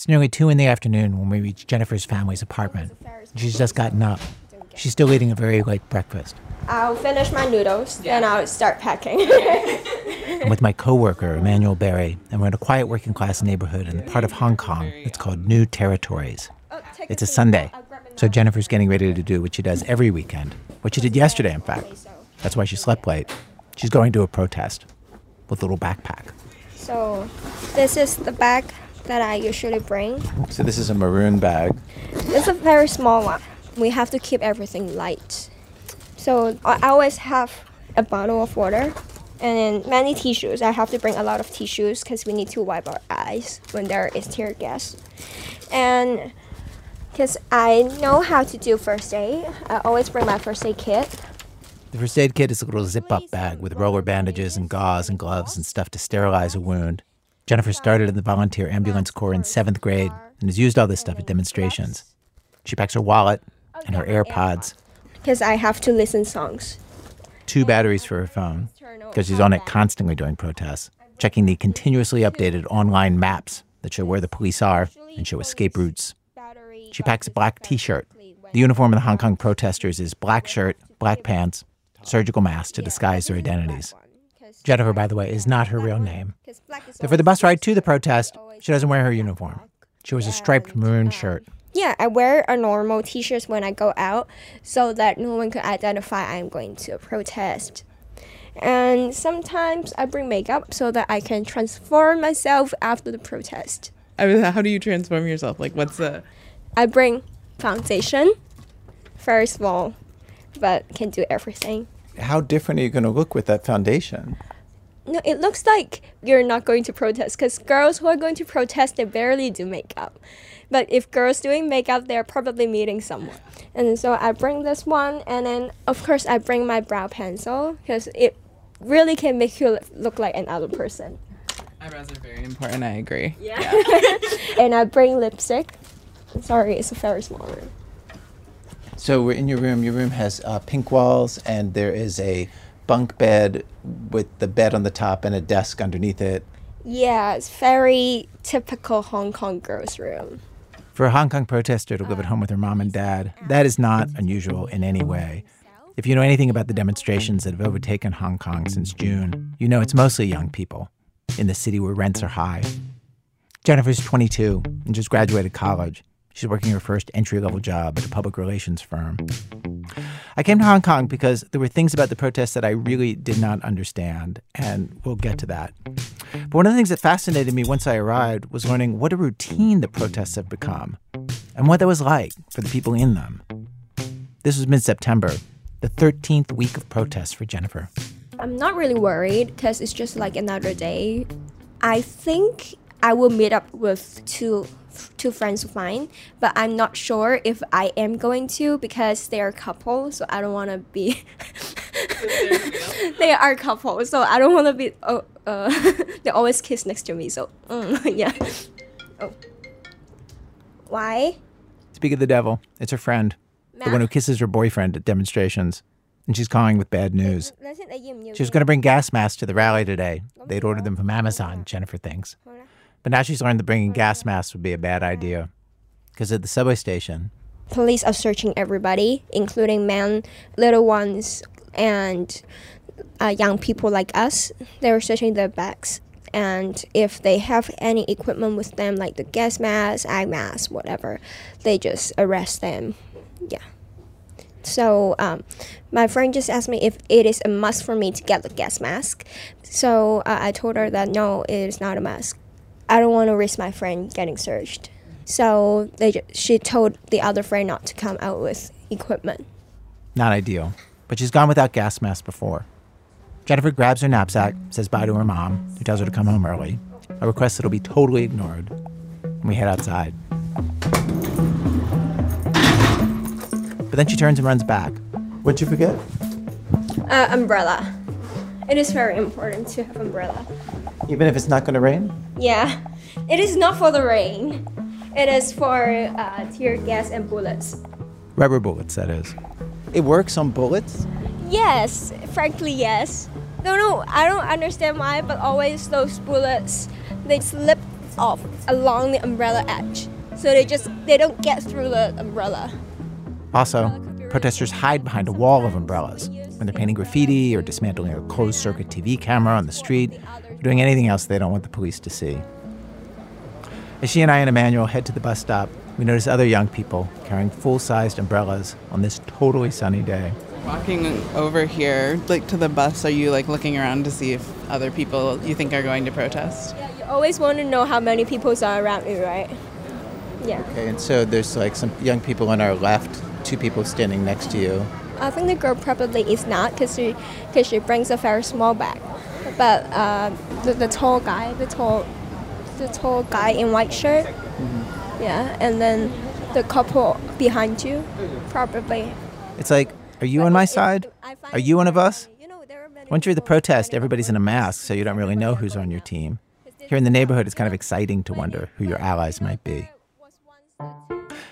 It's nearly 2 in the afternoon when we reach Jennifer's family's apartment. She's just gotten up. She's still eating a very late breakfast. I'll finish my noodles, then I'll start packing. I'm with my coworker, Emanuele Berry, and we're in a quiet working class neighborhood in the part of Hong Kong that's called New Territories. It's a Sunday, so Jennifer's getting ready to do what she does every weekend, what she did yesterday, in fact. That's why she slept late. She's going to a protest with a little backpack. so, this is the bag that I usually bring. So this is a maroon bag. It's a very small one. We have to keep everything light. So, I always have a bottle of water and then many tissues. I have to bring a lot of tissues because we need to wipe our eyes when there is tear gas. And because I know how to do first aid, I always bring my first aid kit. The first aid kit is a little zip up bag with roller bandages and gauze and gloves and stuff to sterilize a wound. Jennifer started in the volunteer ambulance corps in seventh grade and has used all this stuff at demonstrations. She packs her wallet and her AirPods, because I have to listen songs. two batteries for her phone, because she's on it constantly during protests, checking the continuously updated online maps that show where the police are and show escape routes. She packs a black t shirt. The uniform of the Hong Kong protesters is black shirt, black pants, surgical mask to disguise their identities. Jennifer, by the way, is not her real name. So for the bus ride to the protest, she doesn't wear her uniform. She wears a striped maroon shirt. Yeah, I wear a normal t-shirt when I go out so that no one could identify I'm going to a protest. And sometimes I bring makeup so that I can transform myself after the protest. I mean, how do you transform yourself? Like, what's the. I bring foundation first of all, but can do everything. How different are you going to look with that foundation? No, it looks like you're not going to protest because girls who are going to protest they barely do makeup. But if girls doing makeup, they're probably meeting someone. And so I bring this one, and then of course I bring my brow pencil because it really can make you look like another person. Eyebrows are very important, I agree. Yeah. And I bring lipstick. Sorry, it's a very small room. So we're in your room. Your room has uh, pink walls, and there is a bunk bed with the bed on the top and a desk underneath it. Yeah, it's very typical Hong Kong girls' room. For a Hong Kong protester to live at home with her mom and dad, that is not unusual in any way. If you know anything about the demonstrations that have overtaken Hong Kong since June, you know it's mostly young people in the city where rents are high. Jennifer's 22 and just graduated college. She's working her first entry level job at a public relations firm. I came to Hong Kong because there were things about the protests that I really did not understand, and we'll get to that. But one of the things that fascinated me once I arrived was learning what a routine the protests have become and what that was like for the people in them. This was mid September, the 13th week of protests for Jennifer. I'm not really worried because it's just like another day. I think I will meet up with two two friends of mine, but I'm not sure if I am going to because they're a couple, so I don't want to be. they are a couple, so I don't want to be. Oh, uh, they always kiss next to me, so mm, yeah. Oh, why? Speak of the devil, it's her friend, the one who kisses her boyfriend at demonstrations. And she's calling with bad news. She was going to bring gas masks to the rally today. They'd ordered them from Amazon, Jennifer thinks. But now she's learned that bringing gas masks would be a bad idea. Because at the subway station, Police are searching everybody, including men, little ones, and uh, young people like us. They're searching their bags. And if they have any equipment with them, like the gas mask, eye mask, whatever, they just arrest them. Yeah. So um, my friend just asked me if it is a must for me to get the gas mask. So uh, I told her that no, it is not a must. I don't want to risk my friend getting searched. So they, ju- she told the other friend not to come out with equipment. not ideal. But she's gone without gas masks before. Jennifer grabs her knapsack, says bye to her mom, who tells her to come home early, a request that'll be totally ignored. And we head outside. But then she turns and runs back. What'd you forget? Uh, umbrella. It is very important to have umbrella. Even if it's not going to rain? Yeah, it is not for the rain. It is for uh, tear gas and bullets. Rubber bullets, that is. It works on bullets? Yes, frankly, yes. No, no, I don't understand why, but always those bullets they slip off along the umbrella edge. So they just they don't get through the umbrella. Also, protesters hide behind a wall of umbrellas when they're painting graffiti or dismantling a closed circuit TV camera on the street or doing anything else they don't want the police to see. As she and I and Emanuele head to the bus stop, we notice other young people carrying full sized umbrellas on this totally sunny day. Walking over here, like to the bus, are you like looking around to see if other people you think are going to protest? Yeah, you always want to know how many people are around you, right? Yeah. Okay, and so there's like some young people on our left, two people standing next to you. I think the girl probably is not because she, cause she brings a very small bag. But uh, the, the tall guy, the tall, the tall guy in white shirt, mm-hmm. yeah, and then the couple behind you, probably. It's like, are you on my side? Are you one of us? Once you're at the protest, everybody's in a mask, so you don't really know who's on your team. Here in the neighborhood, it's kind of exciting to wonder who your allies might be.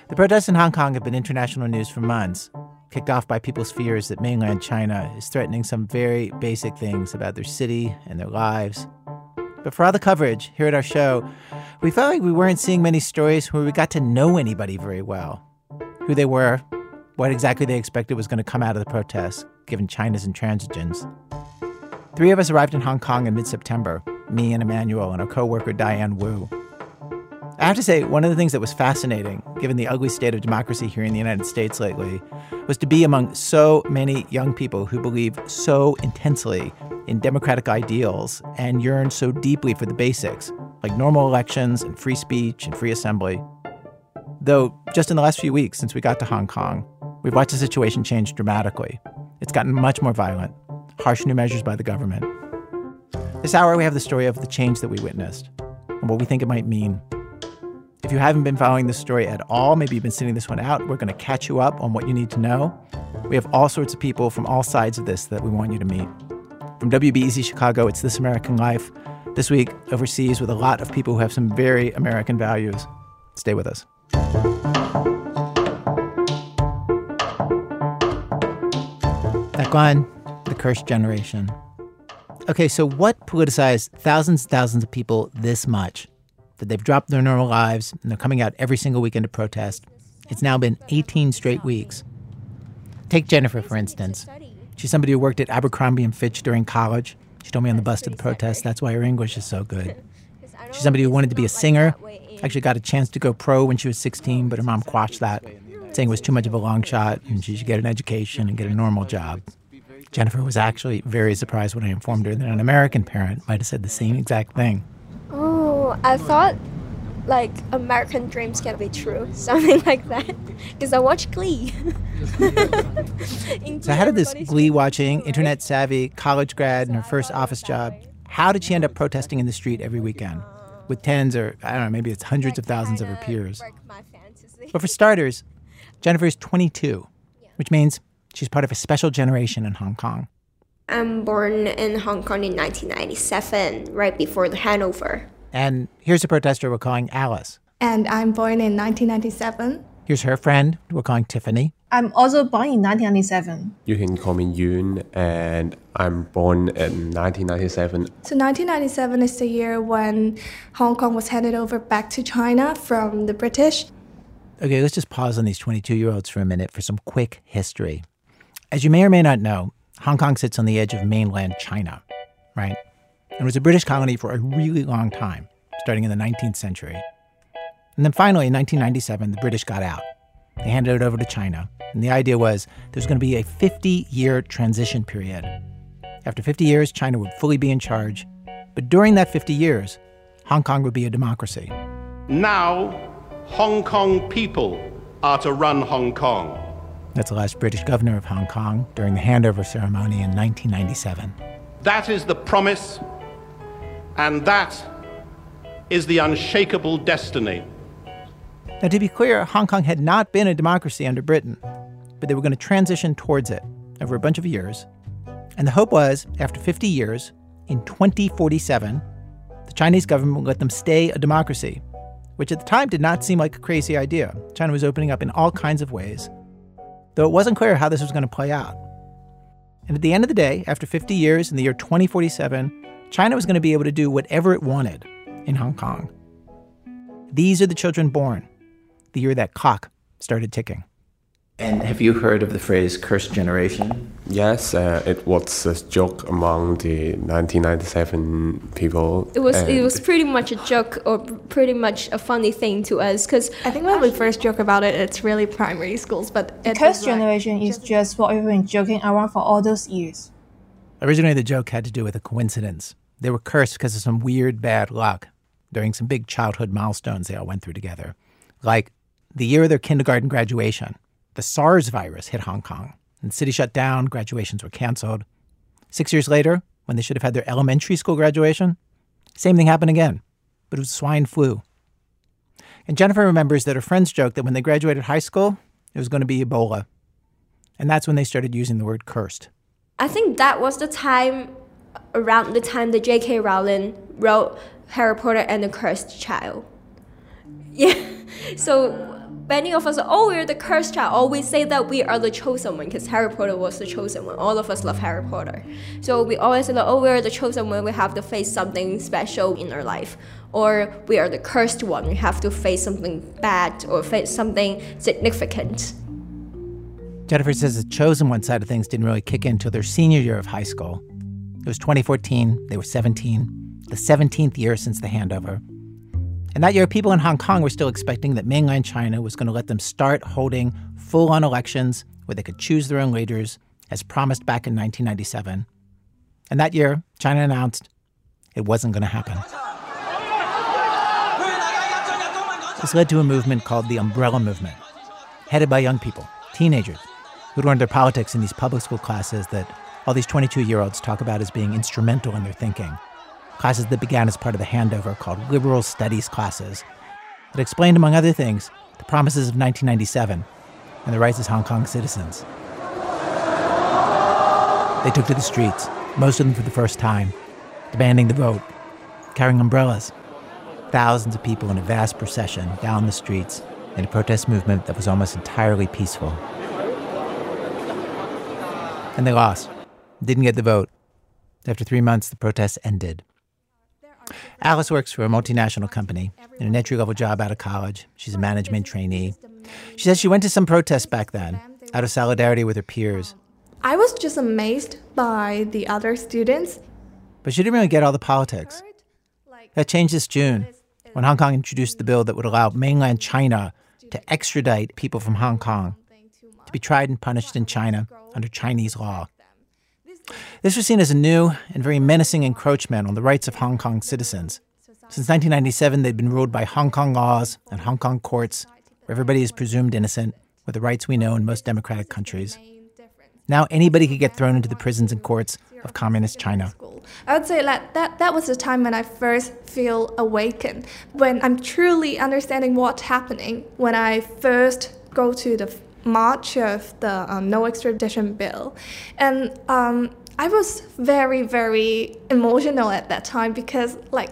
The protests in Hong Kong have been international news for months, kicked off by people's fears that mainland China is threatening some very basic things about their city and their lives. But for all the coverage here at our show, we felt like we weren't seeing many stories where we got to know anybody very well who they were, what exactly they expected was going to come out of the protests, given China's intransigence. Three of us arrived in Hong Kong in mid September me and Emanuele and our co worker Diane Wu. I have to say, one of the things that was fascinating, given the ugly state of democracy here in the United States lately, was to be among so many young people who believe so intensely in democratic ideals and yearn so deeply for the basics, like normal elections and free speech and free assembly. Though, just in the last few weeks since we got to Hong Kong, we've watched the situation change dramatically. It's gotten much more violent, harsh new measures by the government. This hour, we have the story of the change that we witnessed and what we think it might mean if you haven't been following this story at all, maybe you've been sitting this one out, we're going to catch you up on what you need to know. We have all sorts of people from all sides of this that we want you to meet. From WBEZ Chicago, it's This American Life. This week, overseas, with a lot of people who have some very American values. Stay with us. On the cursed generation. Okay, so what politicized thousands and thousands of people this much? That they've dropped their normal lives and they're coming out every single weekend to protest. It's now been 18 straight weeks. Take Jennifer, for instance. She's somebody who worked at Abercrombie and Fitch during college. She told me on the bus to the protest that's why her English is so good. She's somebody who wanted to be a singer. Actually got a chance to go pro when she was 16, but her mom quashed that, saying it was too much of a long shot and she should get an education and get a normal job. Jennifer was actually very surprised when I informed her that an American parent might have said the same exact thing. I thought like American dreams can be true, something like that. Because I watch Glee. so how did this Glee watching, internet savvy, college grad, and her first office job, how did she end up protesting in the street every weekend? With tens or, I don't know, maybe it's hundreds of thousands of her peers. But for starters, Jennifer is 22, which means she's part of a special generation in Hong Kong. I'm born in Hong Kong in 1997, right before the handover. And here's a protester we're calling Alice. And I'm born in 1997. Here's her friend we're calling Tiffany. I'm also born in 1997. You can call me Yun, and I'm born in 1997. So 1997 is the year when Hong Kong was handed over back to China from the British. Okay, let's just pause on these 22 year olds for a minute for some quick history. As you may or may not know, Hong Kong sits on the edge of mainland China, right? And was a British colony for a really long time, starting in the 19th century. And then finally, in 1997, the British got out. They handed it over to China, and the idea was there's going to be a 50 year transition period. After 50 years, China would fully be in charge, but during that 50 years, Hong Kong would be a democracy. Now, Hong Kong people are to run Hong Kong. That's the last British governor of Hong Kong during the handover ceremony in 1997. That is the promise and that is the unshakable destiny. Now, to be clear, Hong Kong had not been a democracy under Britain, but they were going to transition towards it over a bunch of years. And the hope was, after 50 years, in 2047, the Chinese government would let them stay a democracy, which at the time did not seem like a crazy idea. China was opening up in all kinds of ways, though it wasn't clear how this was going to play out. And at the end of the day, after 50 years, in the year 2047, China was going to be able to do whatever it wanted in Hong Kong. These are the children born the year that clock started ticking. And have you heard of the phrase cursed generation? Yes, uh, it was a joke among the 1997 people. It was it was pretty much a joke or pretty much a funny thing to us because I think when we first joke about it, it's really primary schools, but it Cursed was like- generation is just what we've been joking around for all those years. Originally, the joke had to do with a coincidence. They were cursed because of some weird bad luck during some big childhood milestones they all went through together. Like the year of their kindergarten graduation, the SARS virus hit Hong Kong, and the city shut down, graduations were canceled. Six years later, when they should have had their elementary school graduation, same thing happened again, but it was swine flu. And Jennifer remembers that her friends joked that when they graduated high school, it was going to be Ebola. And that's when they started using the word cursed. I think that was the time around the time that J.K. Rowling wrote Harry Potter and the Cursed Child. Yeah, so many of us, oh, we're the cursed child. Oh, always say that we are the chosen one because Harry Potter was the chosen one. All of us love Harry Potter. So we always say, that, oh, we're the chosen one. We have to face something special in our life. Or we are the cursed one. We have to face something bad or face something significant. Jennifer says the chosen one side of things didn't really kick in until their senior year of high school. It was 2014, they were 17, the 17th year since the handover. And that year, people in Hong Kong were still expecting that mainland China was going to let them start holding full on elections where they could choose their own leaders, as promised back in 1997. And that year, China announced it wasn't going to happen. This led to a movement called the Umbrella Movement, headed by young people, teenagers, who learned their politics in these public school classes that all these 22 year olds talk about as being instrumental in their thinking. Classes that began as part of the handover called liberal studies classes that explained, among other things, the promises of 1997 and the rights as Hong Kong citizens. They took to the streets, most of them for the first time, demanding the vote, carrying umbrellas. Thousands of people in a vast procession down the streets in a protest movement that was almost entirely peaceful. And they lost, didn't get the vote. After three months, the protests ended. Alice works for a multinational company in an entry level job out of college. She's a management trainee. She says she went to some protests back then out of solidarity with her peers, I was just amazed by the other students. but she didn't really get all the politics. That changed this June when Hong Kong introduced the bill that would allow mainland China to extradite people from Hong Kong to be tried and punished in China under Chinese law. This was seen as a new and very menacing encroachment on the rights of Hong Kong citizens. Since 1997, they'd been ruled by Hong Kong laws and Hong Kong courts, where everybody is presumed innocent, with the rights we know in most democratic countries. Now anybody could get thrown into the prisons and courts of communist China. I would say that, that that was the time when I first feel awakened, when I'm truly understanding what's happening, when I first go to the march of the um, no extradition bill. And um, I was very, very emotional at that time because, like,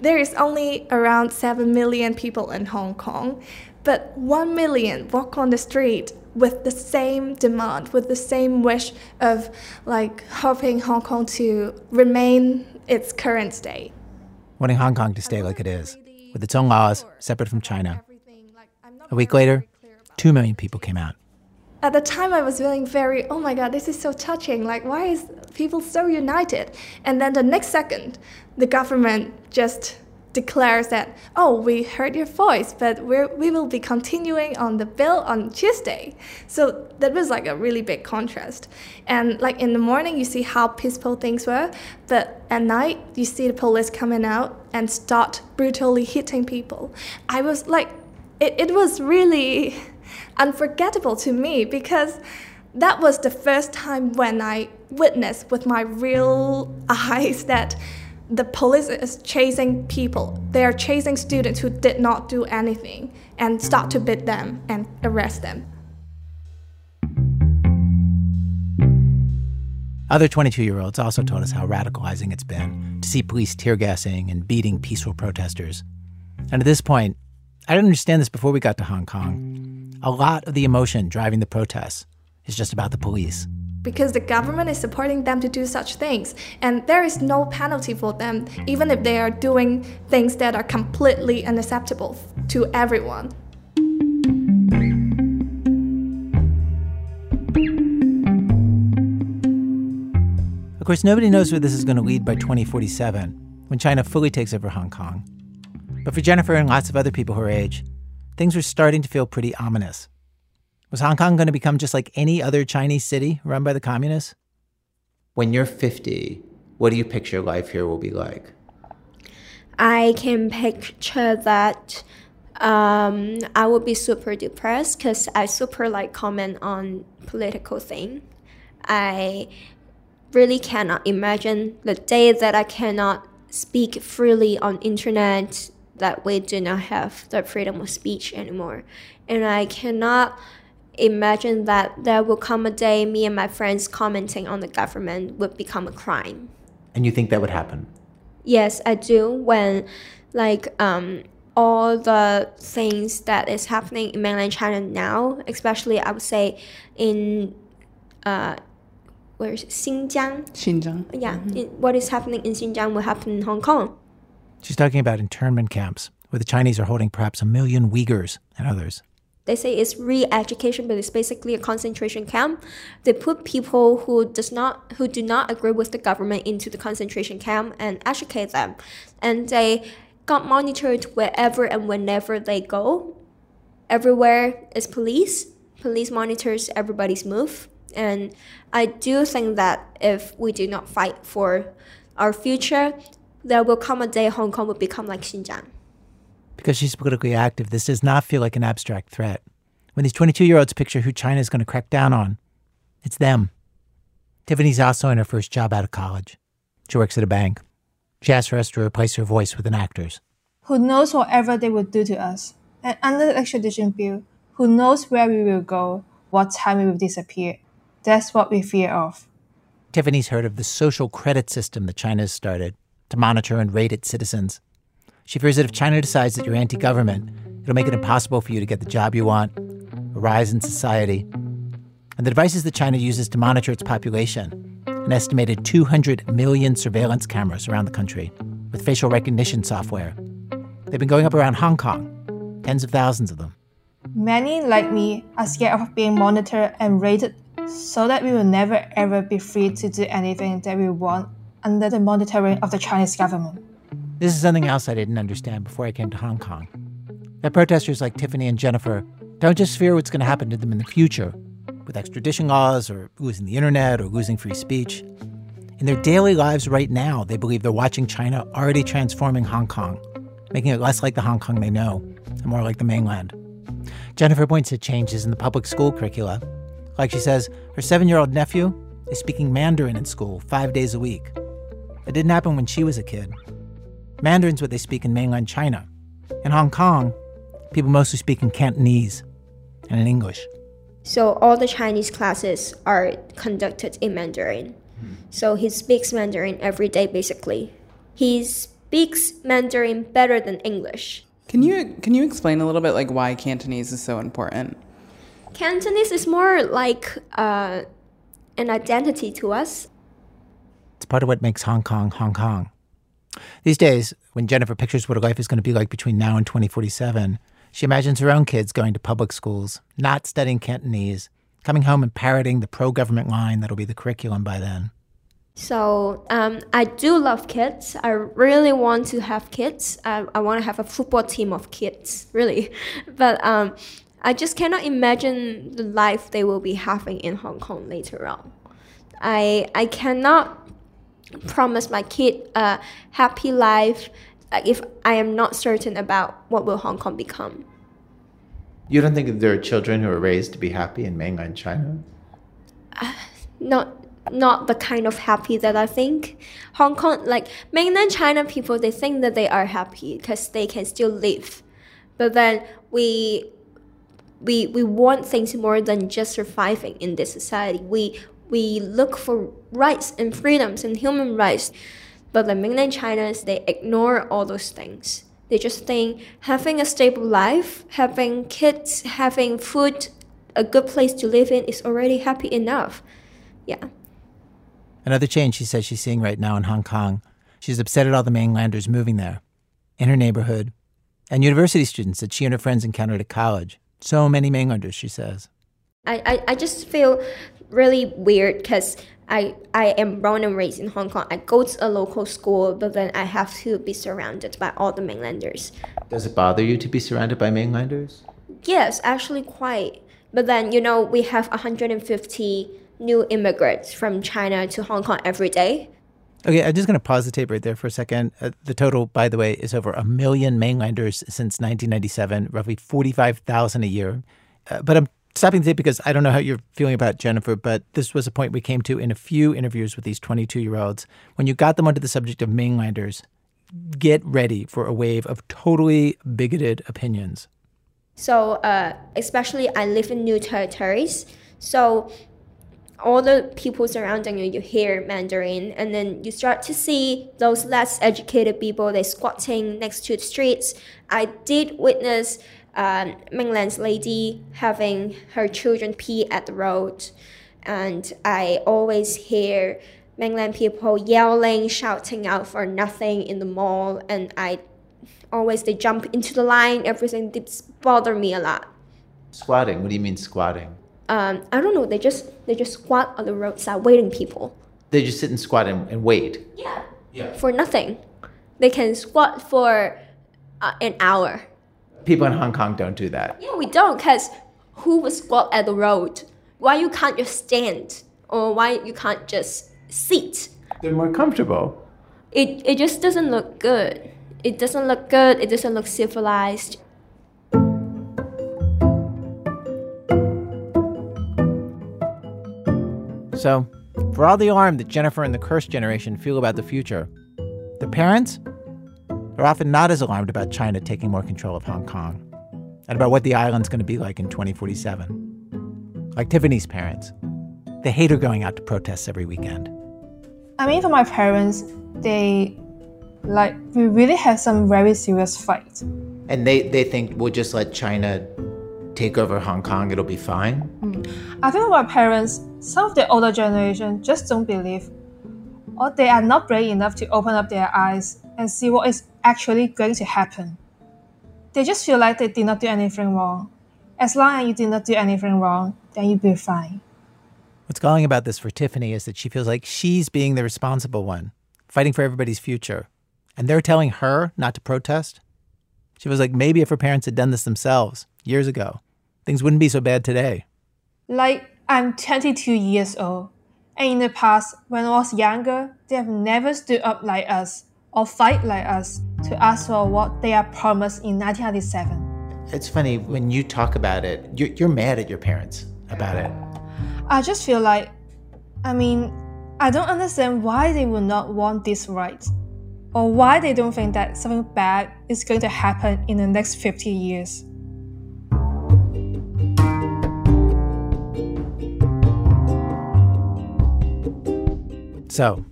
there is only around 7 million people in Hong Kong, but 1 million walk on the street with the same demand, with the same wish of like hoping Hong Kong to remain its current state. wanting Hong Kong to stay like it is, with its own laws, separate from China. A week later, two million people came out. At the time, I was feeling very, oh my god, this is so touching. Like, why is people so united? And then the next second, the government just declares that, oh, we heard your voice, but we're, we will be continuing on the bill on Tuesday. So that was like a really big contrast. And like in the morning, you see how peaceful things were, but at night, you see the police coming out and start brutally hitting people. I was like, it, it was really unforgettable to me because that was the first time when I witnessed with my real eyes that the police is chasing people. They are chasing students who did not do anything and start to beat them and arrest them. Other 22 year olds also told us how radicalizing it's been to see police tear gassing and beating peaceful protesters. And at this point, I didn't understand this before we got to Hong Kong. A lot of the emotion driving the protests is just about the police. because the government is supporting them to do such things and there is no penalty for them even if they are doing things that are completely unacceptable to everyone Of course, nobody knows where this is going to lead by 2047, when China fully takes over Hong Kong. But for Jennifer and lots of other people her age, things were starting to feel pretty ominous. Was Hong Kong going to become just like any other Chinese city run by the communists? When you're 50, what do you picture life here will be like? I can picture that um, I would be super depressed because I super like comment on political thing. I really cannot imagine the day that I cannot speak freely on internet that we do not have the freedom of speech anymore and i cannot imagine that there will come a day me and my friends commenting on the government would become a crime And you think that would happen? yes i do when like um all the things that is happening in mainland china now especially i would say in uh where is it? xinjiang Xinjiang. yeah, in, what is happening in Xinjiang will happen in Hong Kong. She's talking about internment camps, where the Chinese are holding perhaps a million Uyghurs and others. They say it's re-education, but it's basically a concentration camp. They put people who does not who do not agree with the government into the concentration camp and educate them, and they got monitored wherever and whenever they go. Everywhere is police. Police monitors everybody's move, and I do think that if we do not fight for our future, there will come a day Hong Kong will become like Xinjiang. Because she's politically active, this does not feel like an abstract threat. When these 22 year olds picture who China is going to crack down on, it's them. Tiffany's also in her first job out of college. She works at a bank. She asked for us to replace her voice with an actor's. Who knows whatever they will do to us? And under the extradition bill, who knows where we will go, what time we will disappear? That's what we fear of. Tiffany's heard of the social credit system that China has started to monitor and rate its citizens. She fears that if China decides that you're anti government, it'll make it impossible for you to get the job you want, a rise in society. And the devices that China uses to monitor its population an estimated 200 million surveillance cameras around the country with facial recognition software. They've been going up around Hong Kong, tens of thousands of them. Many, like me, are scared of being monitored and rated so that we will never ever be free to do anything that we want under the monitoring of the Chinese government. This is something else I didn't understand before I came to Hong Kong. That protesters like Tiffany and Jennifer don't just fear what's going to happen to them in the future with extradition laws or losing the internet or losing free speech. In their daily lives right now, they believe they're watching China already transforming Hong Kong, making it less like the Hong Kong they know and more like the mainland. Jennifer points to changes in the public school curricula. Like she says, her seven year old nephew is speaking Mandarin in school five days a week. It didn't happen when she was a kid. Mandarin's what they speak in mainland China. In Hong Kong, people mostly speak in Cantonese and in English. So all the Chinese classes are conducted in Mandarin. So he speaks Mandarin every day basically. He speaks Mandarin better than English. Can you can you explain a little bit like why Cantonese is so important? Cantonese is more like uh, an identity to us. Part of what makes Hong Kong Hong Kong. These days, when Jennifer pictures what her life is going to be like between now and 2047, she imagines her own kids going to public schools, not studying Cantonese, coming home and parroting the pro government line that'll be the curriculum by then. So um, I do love kids. I really want to have kids. I, I want to have a football team of kids, really. But um, I just cannot imagine the life they will be having in Hong Kong later on. I I cannot promise my kid a happy life uh, if I am not certain about what will Hong Kong become. You don't think there are children who are raised to be happy in mainland China? Not not the kind of happy that I think. Hong Kong, like mainland China people, they think that they are happy because they can still live. But then we we we want things more than just surviving in this society. We we look for rights and freedoms and human rights. But the mainland Chinese, they ignore all those things. They just think having a stable life, having kids, having food, a good place to live in is already happy enough. Yeah. Another change she says she's seeing right now in Hong Kong. She's upset at all the mainlanders moving there, in her neighborhood, and university students that she and her friends encountered at college. So many mainlanders, she says. I, I, I just feel really weird because I, I am born and raised in Hong Kong. I go to a local school, but then I have to be surrounded by all the mainlanders. Does it bother you to be surrounded by mainlanders? Yes, actually, quite. But then, you know, we have 150 new immigrants from China to Hong Kong every day. Okay, I'm just going to pause the tape right there for a second. Uh, the total, by the way, is over a million mainlanders since 1997, roughly 45,000 a year. Uh, but I'm stopping tape because I don't know how you're feeling about Jennifer, but this was a point we came to in a few interviews with these 22 year olds. When you got them onto the subject of mainlanders, get ready for a wave of totally bigoted opinions. So, uh, especially I live in new territories. So, all the people surrounding you, you hear Mandarin, and then you start to see those less educated people, they squatting next to the streets. I did witness um, mainland's lady having her children pee at the road, and I always hear mainland people yelling, shouting out for nothing in the mall, and I always they jump into the line. Everything this bother me a lot. Squatting. What do you mean squatting? Um, I don't know. They just they just squat on the roadside waiting people. They just sit and squat and, and wait. Yeah. Yeah. For nothing. They can squat for uh, an hour. People in Hong Kong don't do that. Yeah, we don't, cause who would squat at the road? Why you can't just stand, or why you can't just sit? They're more comfortable. It it just doesn't look good. It doesn't look good. It doesn't look civilized. So, for all the alarm that Jennifer and the cursed generation feel about the future, the parents are often not as alarmed about China taking more control of Hong Kong and about what the island's going to be like in 2047. Like Tiffany's parents, they hate her going out to protests every weekend. I mean, for my parents, they like we really have some very serious fight. And they, they think we'll just let China take over Hong Kong, it'll be fine? Mm. I think my parents, some of the older generation just don't believe, or they are not brave enough to open up their eyes and see what is actually going to happen. They just feel like they did not do anything wrong. As long as you did not do anything wrong, then you'll be fine. What's galling about this for Tiffany is that she feels like she's being the responsible one, fighting for everybody's future. And they're telling her not to protest. She was like maybe if her parents had done this themselves years ago, things wouldn't be so bad today. Like, I'm 22 years old, and in the past, when I was younger, they have never stood up like us or fight like us to ask for what they are promised in 1997. It's funny when you talk about it, you're, you're mad at your parents about it. I just feel like, I mean, I don't understand why they would not want this right, or why they don't think that something bad is going to happen in the next 50 years. So,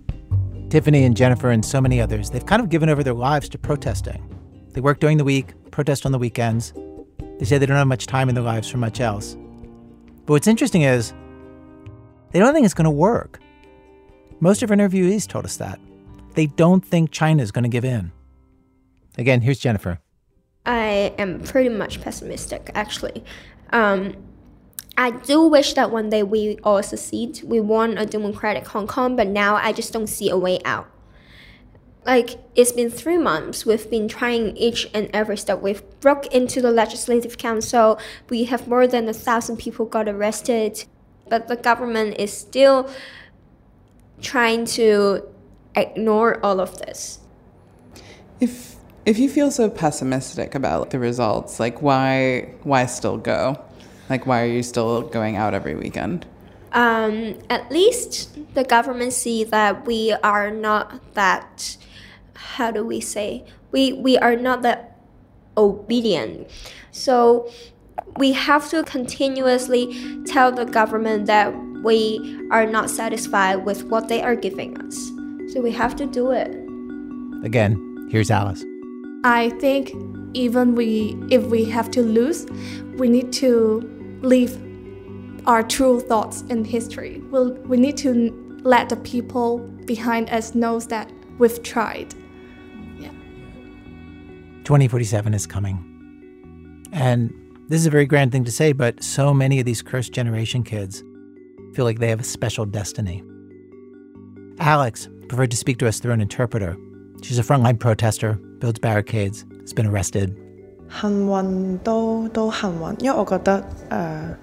Tiffany and Jennifer and so many others, they've kind of given over their lives to protesting. They work during the week, protest on the weekends. They say they don't have much time in their lives for much else. But what's interesting is they don't think it's going to work. Most of our interviewees told us that. They don't think China is going to give in. Again, here's Jennifer. I am pretty much pessimistic, actually. Um, I do wish that one day we all succeed. We want a democratic Hong Kong, but now I just don't see a way out. Like, it's been three months. We've been trying each and every step. We've broke into the Legislative Council. We have more than a thousand people got arrested. But the government is still trying to ignore all of this. If if you feel so pessimistic about the results, like why why still go? Like, why are you still going out every weekend? Um, at least the government see that we are not that. How do we say? We we are not that obedient. So we have to continuously tell the government that we are not satisfied with what they are giving us. So we have to do it. Again, here's Alice. I think even we if we have to lose, we need to leave our true thoughts in history. We'll, we need to let the people behind us know that we've tried. Yeah. 2047 is coming. And this is a very grand thing to say, but so many of these cursed generation kids feel like they have a special destiny. Alex preferred to speak to us through an interpreter. She's a frontline protester, builds barricades, has been arrested. 幸运都都幸运，因为我觉得诶、呃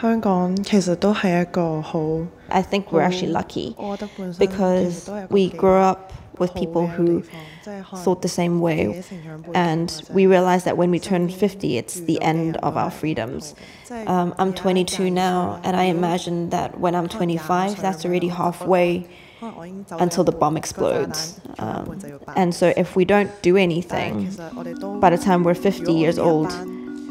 香港其实都系一个好 I think we're actually lucky 我觉得本身其 because 实都系一个 we 几 grew up with 好 people 嘅 who 地方即系可能 thought the same 自 way 己成长背景 and 或者 we realized that when we 身 turn 边 50 it's 遇 the 到嘅 end 人 of 都 our 系 freedoms 即系 um, I'm 而家嘅 22 now and I imagine that when I'm 25 that's already halfway until the bomb explodes. um, and so if we don't do anything by the time we're 50 years old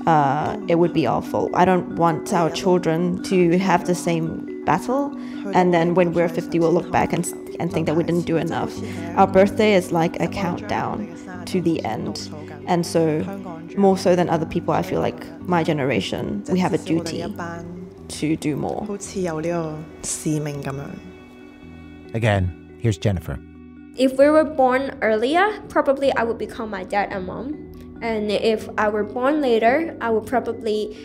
uh, it would be awful. I don't want our children to have the same battle, and then when we're 50, we'll look back and, and think that we didn't do enough. Our birthday is like a countdown to the end, and so more so than other people, I feel like my generation, we have a duty to do more. Again, here's Jennifer. If we were born earlier, probably I would become my dad and mom. And if I were born later, I would probably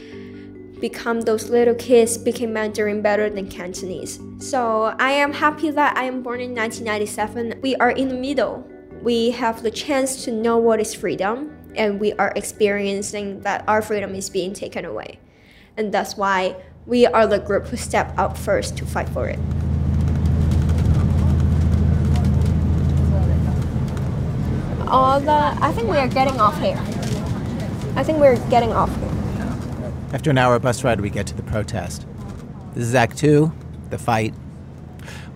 become those little kids speaking Mandarin better than Cantonese. So I am happy that I am born in 1997. We are in the middle. We have the chance to know what is freedom, and we are experiencing that our freedom is being taken away. And that's why we are the group who step out first to fight for it. All the I think we are getting off here. I think we're getting off here. After an hour bus ride, we get to the protest. This is Act Two, the fight.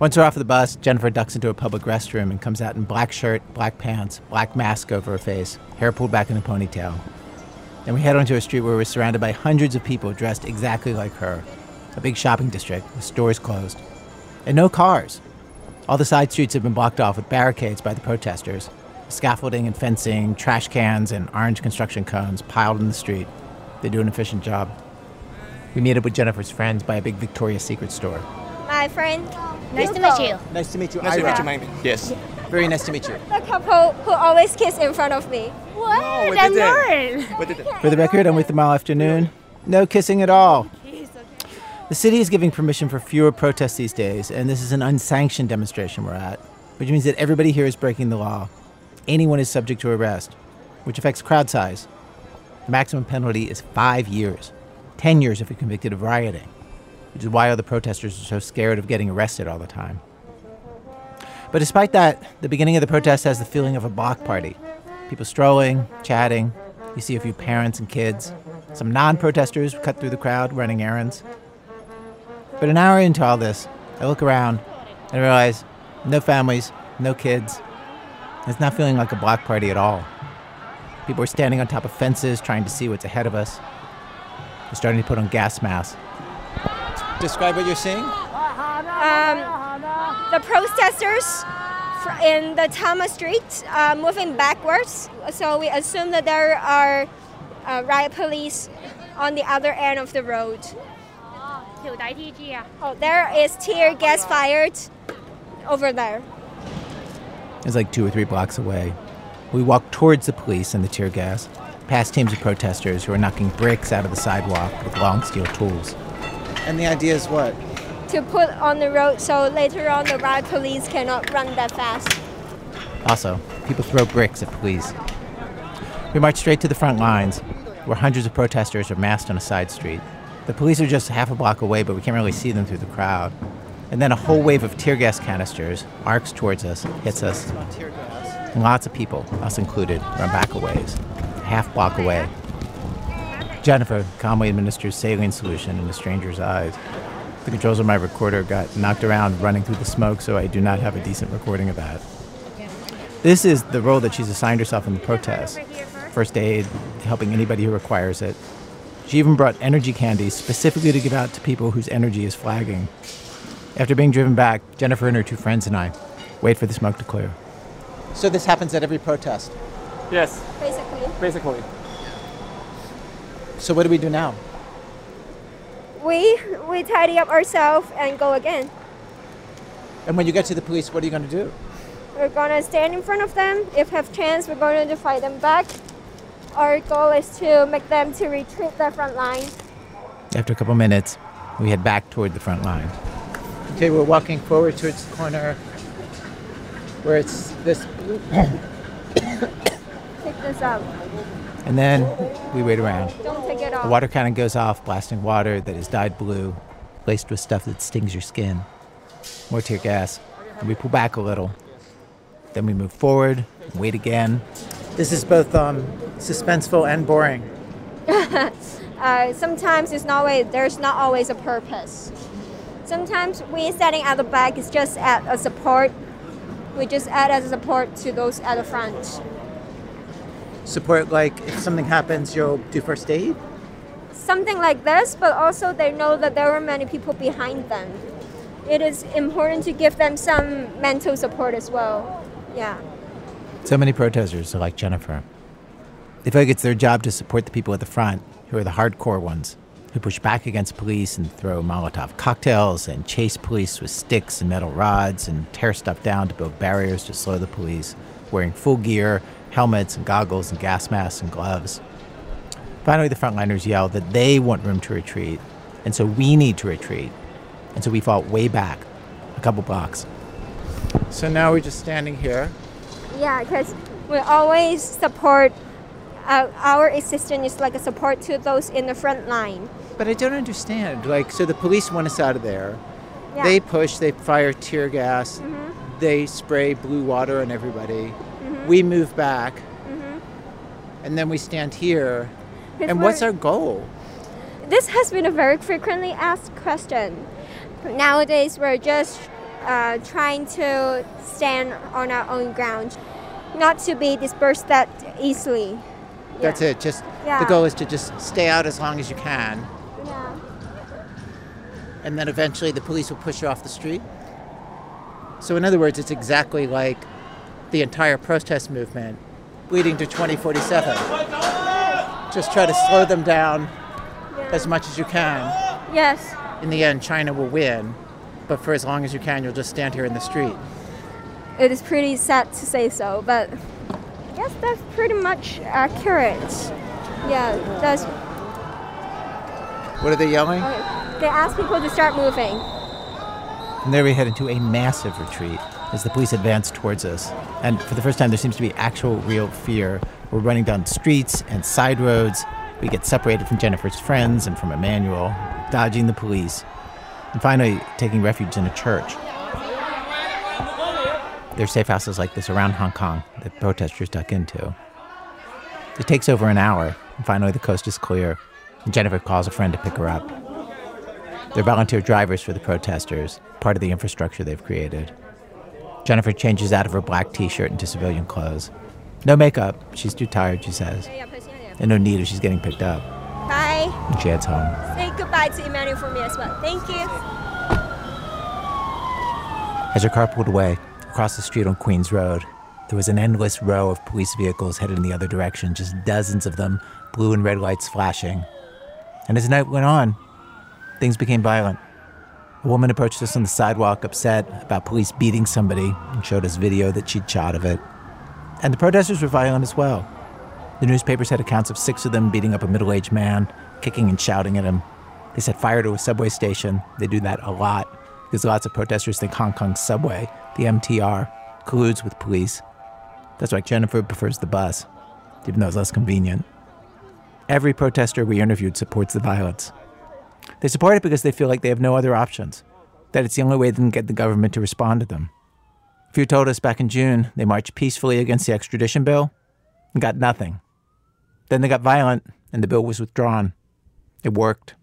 Once we're off the bus, Jennifer ducks into a public restroom and comes out in black shirt, black pants, black mask over her face, hair pulled back in a ponytail. Then we head onto a street where we're surrounded by hundreds of people dressed exactly like her. A big shopping district with stores closed. And no cars. All the side streets have been blocked off with barricades by the protesters. Scaffolding and fencing, trash cans, and orange construction cones piled in the street. They do an efficient job. We meet up with Jennifer's friends by a big Victoria's Secret store. My friend. Nice to meet you. Nice to meet you, Nice to meet you, Yes. Very nice to meet you. The couple who always kiss in front of me. What? we I'm did not. For the record, I'm with them all afternoon. No kissing at all. The city is giving permission for fewer protests these days, and this is an unsanctioned demonstration we're at, which means that everybody here is breaking the law. Anyone is subject to arrest, which affects crowd size. The maximum penalty is five years, 10 years if you're convicted of rioting, which is why all the protesters are so scared of getting arrested all the time. But despite that, the beginning of the protest has the feeling of a block party. People strolling, chatting. You see a few parents and kids. Some non protesters cut through the crowd running errands. But an hour into all this, I look around and realize no families, no kids. It's not feeling like a block party at all. People are standing on top of fences trying to see what's ahead of us. They're starting to put on gas masks. Describe what you're seeing? Um, the protesters in the Tama Street are moving backwards. So we assume that there are uh, riot police on the other end of the road. Oh, there is tear gas fired over there. It's like two or three blocks away. We walk towards the police and the tear gas, past teams of protesters who are knocking bricks out of the sidewalk with long steel tools. And the idea is what? To put on the road so later on the riot police cannot run that fast. Also, people throw bricks at police. We march straight to the front lines, where hundreds of protesters are massed on a side street. The police are just half a block away, but we can't really see them through the crowd. And then a whole wave of tear gas canisters arcs towards us, hits us. And lots of people, us included, run back a ways, half block away. Jennifer calmly administers saline solution in the stranger's eyes. The controls of my recorder got knocked around running through the smoke, so I do not have a decent recording of that. This is the role that she's assigned herself in the protest first aid, helping anybody who requires it. She even brought energy candies specifically to give out to people whose energy is flagging. After being driven back, Jennifer and her two friends and I wait for the smoke to clear. So this happens at every protest. Yes, Basically. basically. So what do we do now? we we tidy up ourselves and go again. And when you get to the police, what are you going to do? We're gonna stand in front of them. If we have chance, we're going to fight them back. Our goal is to make them to retreat the front line. After a couple minutes, we head back toward the front line. Okay, we're walking forward towards the corner where it's this. Take this out. And then we wait around. Don't take it off. The water cannon goes off, blasting water that is dyed blue, laced with stuff that stings your skin. More tear gas. And we pull back a little. Then we move forward, wait again. This is both um, suspenseful and boring. uh, sometimes it's not always, there's not always a purpose. Sometimes we standing at the back is just at a support. We just add as a support to those at the front. Support, like if something happens, you'll do first aid? Something like this, but also they know that there are many people behind them. It is important to give them some mental support as well. Yeah. So many protesters are like Jennifer. They feel like it's their job to support the people at the front, who are the hardcore ones, who push back against police and throw Molotov cocktails and chase police with sticks and metal rods and tear stuff down to build barriers to slow the police, wearing full gear, helmets and goggles and gas masks and gloves. Finally, the frontliners yell that they want room to retreat, and so we need to retreat. And so we fought way back, a couple blocks. So now we're just standing here. Yeah, because we always support uh, our existence is like a support to those in the front line. But I don't understand. Like, so the police want us out of there. Yeah. They push, they fire tear gas, Mhm. they spray blue water on everybody. Mhm. We move back, Mhm. and then we stand here. Because And what's our goal? This has been a very frequently asked question. Nowadays, we're just uh, trying to stand on our own ground, not to be dispersed that easily. That's it. Just Yeah. the goal is to just stay out as long as you can, Yeah. And then eventually the police will push you off the street. So, in other words, it's exactly like the entire protest movement leading to 2047. Just try to slow them down as much as you can. Yes. In the end, China will win, but for as long as you can, you'll just stand here in the street. It is pretty sad to say so, but I guess that's pretty much accurate. Yeah, that's. What are they yelling? Uh, they ask people to start moving. And there we head into a massive retreat as the police advance towards us. And for the first time, there seems to be actual, real fear. We're running down streets and side roads. We get separated from Jennifer's friends and from Emanuele, dodging the police, and finally taking refuge in a church. There are safe houses like this around Hong Kong that protesters duck into. It takes over an hour, and finally the coast is clear, Jennifer calls a friend to pick her up. They're volunteer drivers for the protesters, part of the infrastructure they've created. Jennifer changes out of her black t shirt into civilian clothes. No makeup, she's too tired, she says. And no need if she's getting picked up. Bye. And she heads home. Say goodbye to Emanuele for me as well. Thank you. As her car pulled away, across the street on Queens Road, there was an endless row of police vehicles headed in the other direction, just dozens of them, blue and red lights flashing. And as night went on, things became violent. A woman approached us on the sidewalk, upset about police beating somebody, and showed us video that she'd shot of it. And the protesters were violent as well. The newspapers had accounts of six of them beating up a middle aged man, kicking and shouting at him. They set fire to a subway station. They do that a lot because lots of protesters think Hong Kong's subway, the MTR, colludes with police. That's why Jennifer prefers the bus, even though it's less convenient. Every protester we interviewed supports the violence. They support it because they feel like they have no other options, that it's the only way they can get the government to respond to them. A few told us back in June they marched peacefully against the extradition bill and got nothing. Then they got violent and the bill was withdrawn. It worked.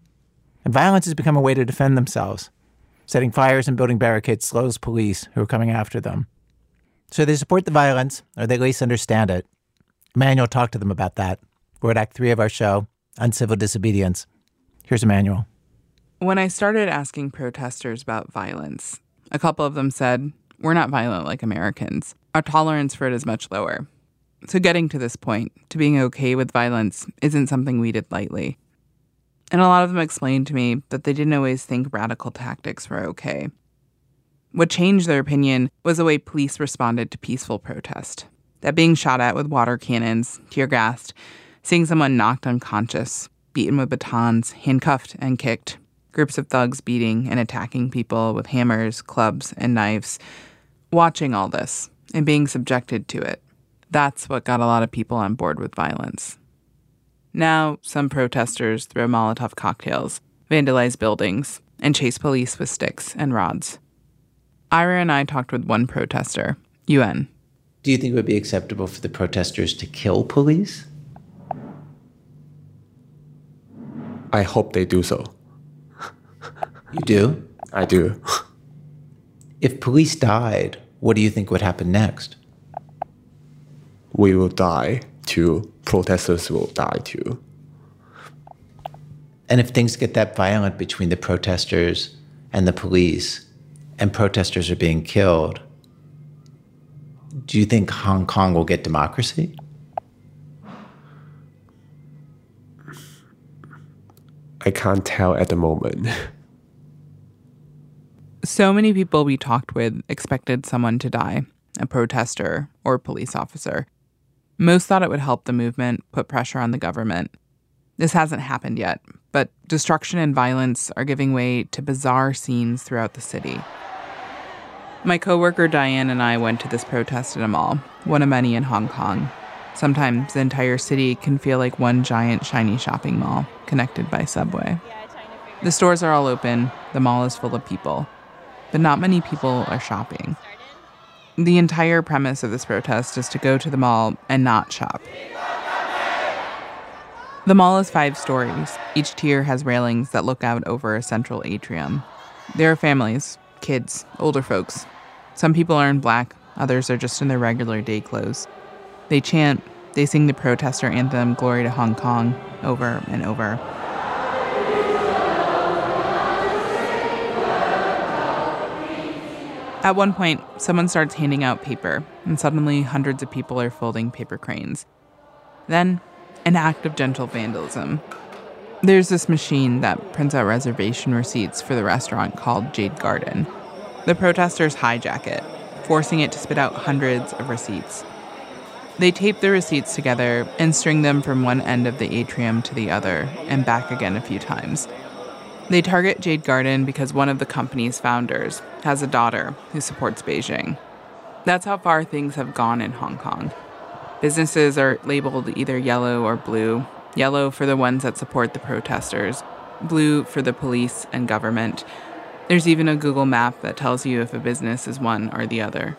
And violence has become a way to defend themselves. Setting fires and building barricades slows police who are coming after them. So they support the violence, or they at least understand it. Emanuele talked to them about that. We're at Act 3 of our show, Uncivil Disobedience. Here's Emanuele. When I started asking protesters about violence, a couple of them said, We're not violent like Americans. Our tolerance for it is much lower. So, getting to this point, to being okay with violence, isn't something we did lightly. And a lot of them explained to me that they didn't always think radical tactics were okay. What changed their opinion was the way police responded to peaceful protest. That being shot at with water cannons, tear gassed, seeing someone knocked unconscious, beaten with batons, handcuffed and kicked, groups of thugs beating and attacking people with hammers, clubs, and knives, watching all this and being subjected to it. That's what got a lot of people on board with violence. Now, some protesters throw Molotov cocktails, vandalize buildings, and chase police with sticks and rods. Ira and I talked with one protester, UN. Do you think it would be acceptable for the protesters to kill police? I hope they do so. You do? I do. If police died, what do you think would happen next? We will die too. Protesters will die too. And if things get that violent between the protesters and the police, and protesters are being killed, do you think Hong Kong will get democracy? I can't tell at the moment. So many people we talked with expected someone to die a protester or police officer. Most thought it would help the movement, put pressure on the government. This hasn't happened yet, but destruction and violence are giving way to bizarre scenes throughout the city. My coworker Diane and I went to this protest at a mall, one of many in Hong Kong. Sometimes the entire city can feel like one giant shiny shopping mall connected by subway. The stores are all open, the mall is full of people, but not many people are shopping. The entire premise of this protest is to go to the mall and not shop. The mall is five stories. Each tier has railings that look out over a central atrium. There are families, kids, older folks. Some people are in black, others are just in their regular day clothes. They chant, they sing the protester anthem Glory to Hong Kong over and over. At one point, someone starts handing out paper, and suddenly hundreds of people are folding paper cranes. Then, an act of gentle vandalism. There's this machine that prints out reservation receipts for the restaurant called Jade Garden. The protesters hijack it, forcing it to spit out hundreds of receipts. They tape the receipts together and string them from one end of the atrium to the other and back again a few times. They target Jade Garden because one of the company's founders has a daughter who supports Beijing. That's how far things have gone in Hong Kong. Businesses are labeled either yellow or blue yellow for the ones that support the protesters, blue for the police and government. There's even a Google map that tells you if a business is one or the other.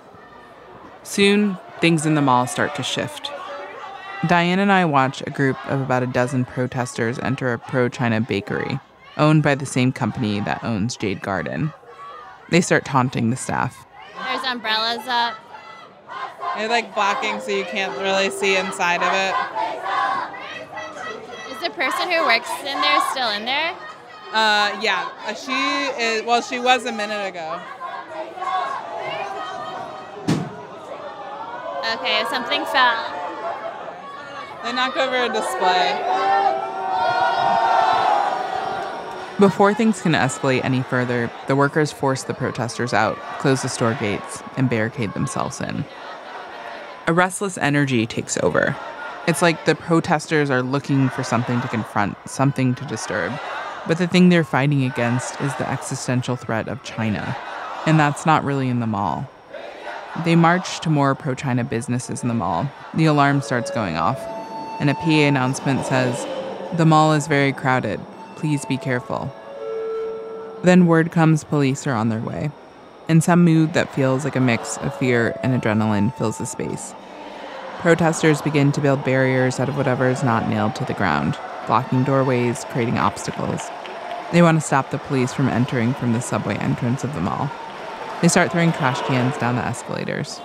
Soon, things in the mall start to shift. Diane and I watch a group of about a dozen protesters enter a pro China bakery owned by the same company that owns Jade Garden. They start taunting the staff. There's umbrellas up. They're like blocking so you can't really see inside of it. Is the person who works in there still in there? Uh, yeah. Uh, she is, well, she was a minute ago. Okay, something fell. They knocked over a display. Before things can escalate any further, the workers force the protesters out, close the store gates, and barricade themselves in. A restless energy takes over. It's like the protesters are looking for something to confront, something to disturb. But the thing they're fighting against is the existential threat of China. And that's not really in the mall. They march to more pro China businesses in the mall. The alarm starts going off, and a PA announcement says, The mall is very crowded. Please be careful. Then word comes police are on their way. And some mood that feels like a mix of fear and adrenaline fills the space. Protesters begin to build barriers out of whatever is not nailed to the ground, blocking doorways, creating obstacles. They want to stop the police from entering from the subway entrance of the mall. They start throwing trash cans down the escalators.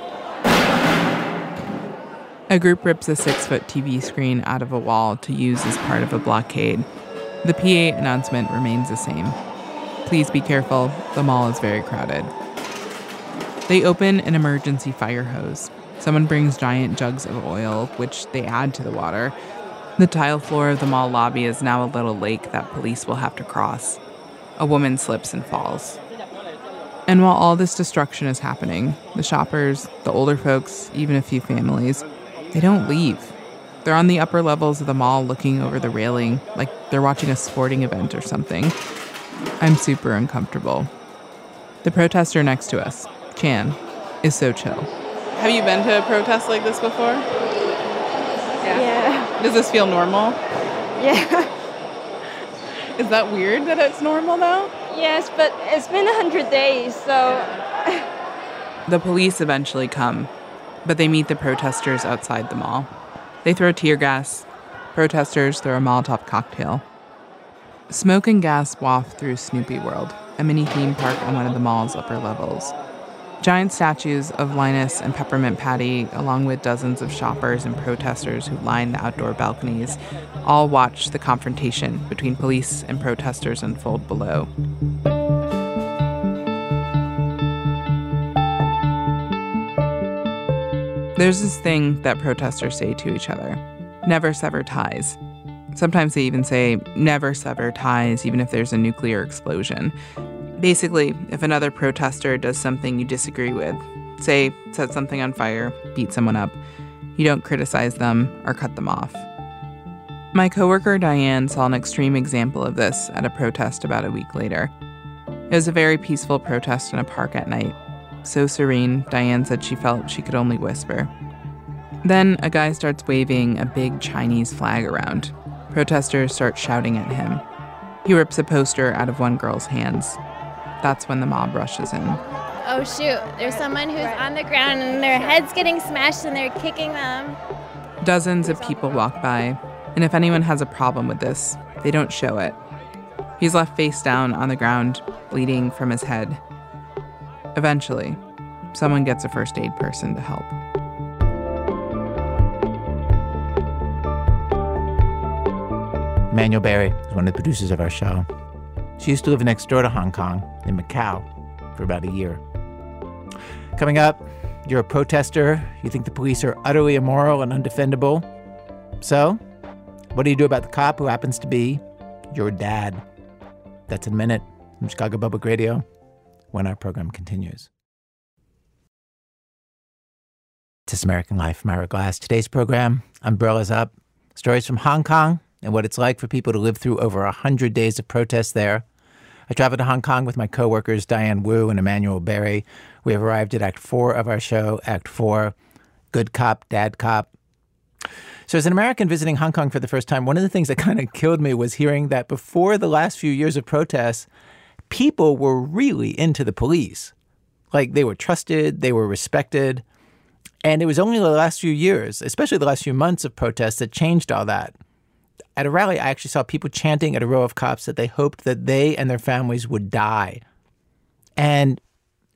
A group rips a six foot TV screen out of a wall to use as part of a blockade. The PA announcement remains the same. Please be careful, the mall is very crowded. They open an emergency fire hose. Someone brings giant jugs of oil, which they add to the water. The tile floor of the mall lobby is now a little lake that police will have to cross. A woman slips and falls. And while all this destruction is happening, the shoppers, the older folks, even a few families, they don't leave. They're on the upper levels of the mall looking over the railing like they're watching a sporting event or something. I'm super uncomfortable. The protester next to us, Chan, is so chill. Have you been to a protest like this before? Yeah. yeah. Does this feel normal? Yeah. Is that weird that it's normal though? Yes, but it's been a hundred days, so. the police eventually come, but they meet the protesters outside the mall. They throw tear gas. Protesters throw a Molotov cocktail. Smoke and gas waft through Snoopy World, a mini theme park on one of the mall's upper levels. Giant statues of Linus and Peppermint Patty, along with dozens of shoppers and protesters who lined the outdoor balconies, all watched the confrontation between police and protesters unfold below. There's this thing that protesters say to each other never sever ties. Sometimes they even say, never sever ties, even if there's a nuclear explosion. Basically, if another protester does something you disagree with, say, set something on fire, beat someone up, you don't criticize them or cut them off. My coworker Diane saw an extreme example of this at a protest about a week later. It was a very peaceful protest in a park at night. So serene, Diane said she felt she could only whisper. Then a guy starts waving a big Chinese flag around. Protesters start shouting at him. He rips a poster out of one girl's hands. That's when the mob rushes in. Oh shoot, there's someone who's on the ground and their head's getting smashed and they're kicking them. Dozens of people walk by, and if anyone has a problem with this, they don't show it. He's left face down on the ground, bleeding from his head. Eventually, someone gets a first aid person to help. Emanuele Berry is one of the producers of our show. She used to live next door to Hong Kong in Macau for about a year. Coming up, you're a protester. You think the police are utterly immoral and undefendable. So, what do you do about the cop who happens to be your dad? That's in a minute from Chicago Public Radio when our program continues. This American Life, I'm Ira Glass. Today's program, Umbrellas Up, stories from Hong Kong and what it's like for people to live through over 100 days of protest there. I traveled to Hong Kong with my coworkers Diane Wu and Emanuele Berry. We have arrived at Act 4 of our show, Act 4, Good Cop, Dad Cop. So, as an American visiting Hong Kong for the first time, one of the things that kind of killed me was hearing that before the last few years of protests, people were really into the police. Like they were trusted, they were respected. And it was only the last few years, especially the last few months of protests, that changed all that at a rally, I actually saw people chanting at a row of cops that they hoped that they and their families would die. And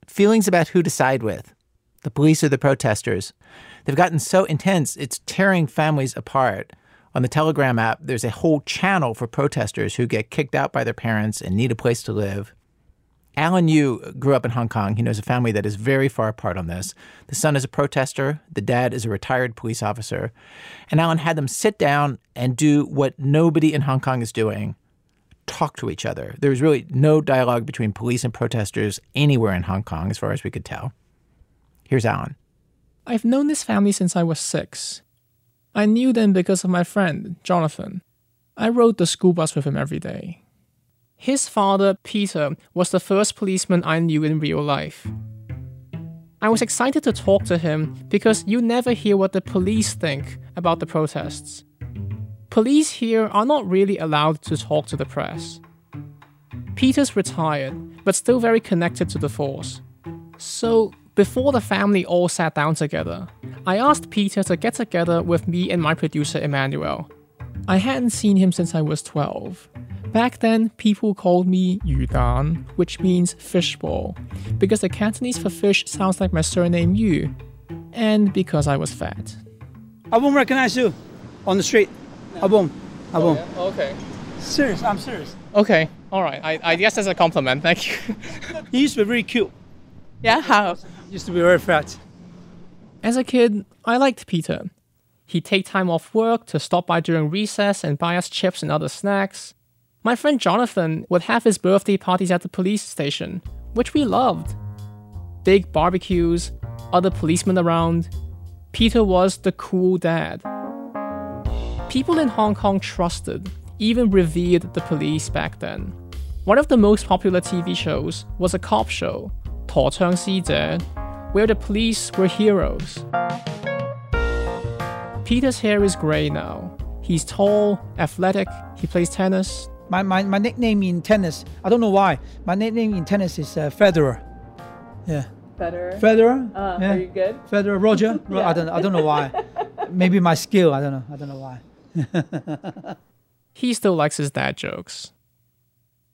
feelings about who to side with, the police or the protesters, they've gotten so intense, it's tearing families apart. On the Telegram app, there's a whole channel for protesters who get kicked out by their parents and need a place to live. Alan Yu grew up in Hong Kong. He knows a family that is very far apart on this. The son is a protester, the dad is a retired police officer. And Alan had them sit down and do what nobody in Hong Kong is doing talk to each other. There was really no dialogue between police and protesters anywhere in Hong Kong, as far as we could tell. Here's Alan. I've known this family since I was six. I knew them because of my friend, Jonathan. I rode the school bus with him every day. His father, Peter, was the first policeman I knew in real life. I was excited to talk to him because you never hear what the police think about the protests. Police here are not really allowed to talk to the press. Peter's retired, but still very connected to the force. So, before the family all sat down together, I asked Peter to get together with me and my producer Emanuele. I hadn't seen him since I was 12, Back then, people called me Yudan, which means fishball, because the Cantonese for fish sounds like my surname Yu, and because I was fat. I won't recognize you on the street. I won't. I won't. Oh, yeah? Okay. Serious, I'm serious. Okay, all right. I, I guess that's a compliment. Thank you. he used to be very cute. Yeah, how? He used to be very fat. As a kid, I liked Peter. He'd take time off work to stop by during recess and buy us chips and other snacks. My friend Jonathan would have his birthday parties at the police station, which we loved. Big barbecues, other policemen around. Peter was the cool dad. People in Hong Kong trusted, even revered the police back then. One of the most popular TV shows was a cop show, 陀枪师姐, where the police were heroes. Peter's hair is grey now. He's tall, athletic, he plays tennis. My, my, my nickname in tennis, I don't know why. My nickname in tennis is uh, Federer. Yeah. Federer. Federer. Uh, yeah. Are you good? Federer, Roger. Yeah. I don't I don't know why. Maybe my skill. I don't know. I don't know why. He still likes his dad jokes.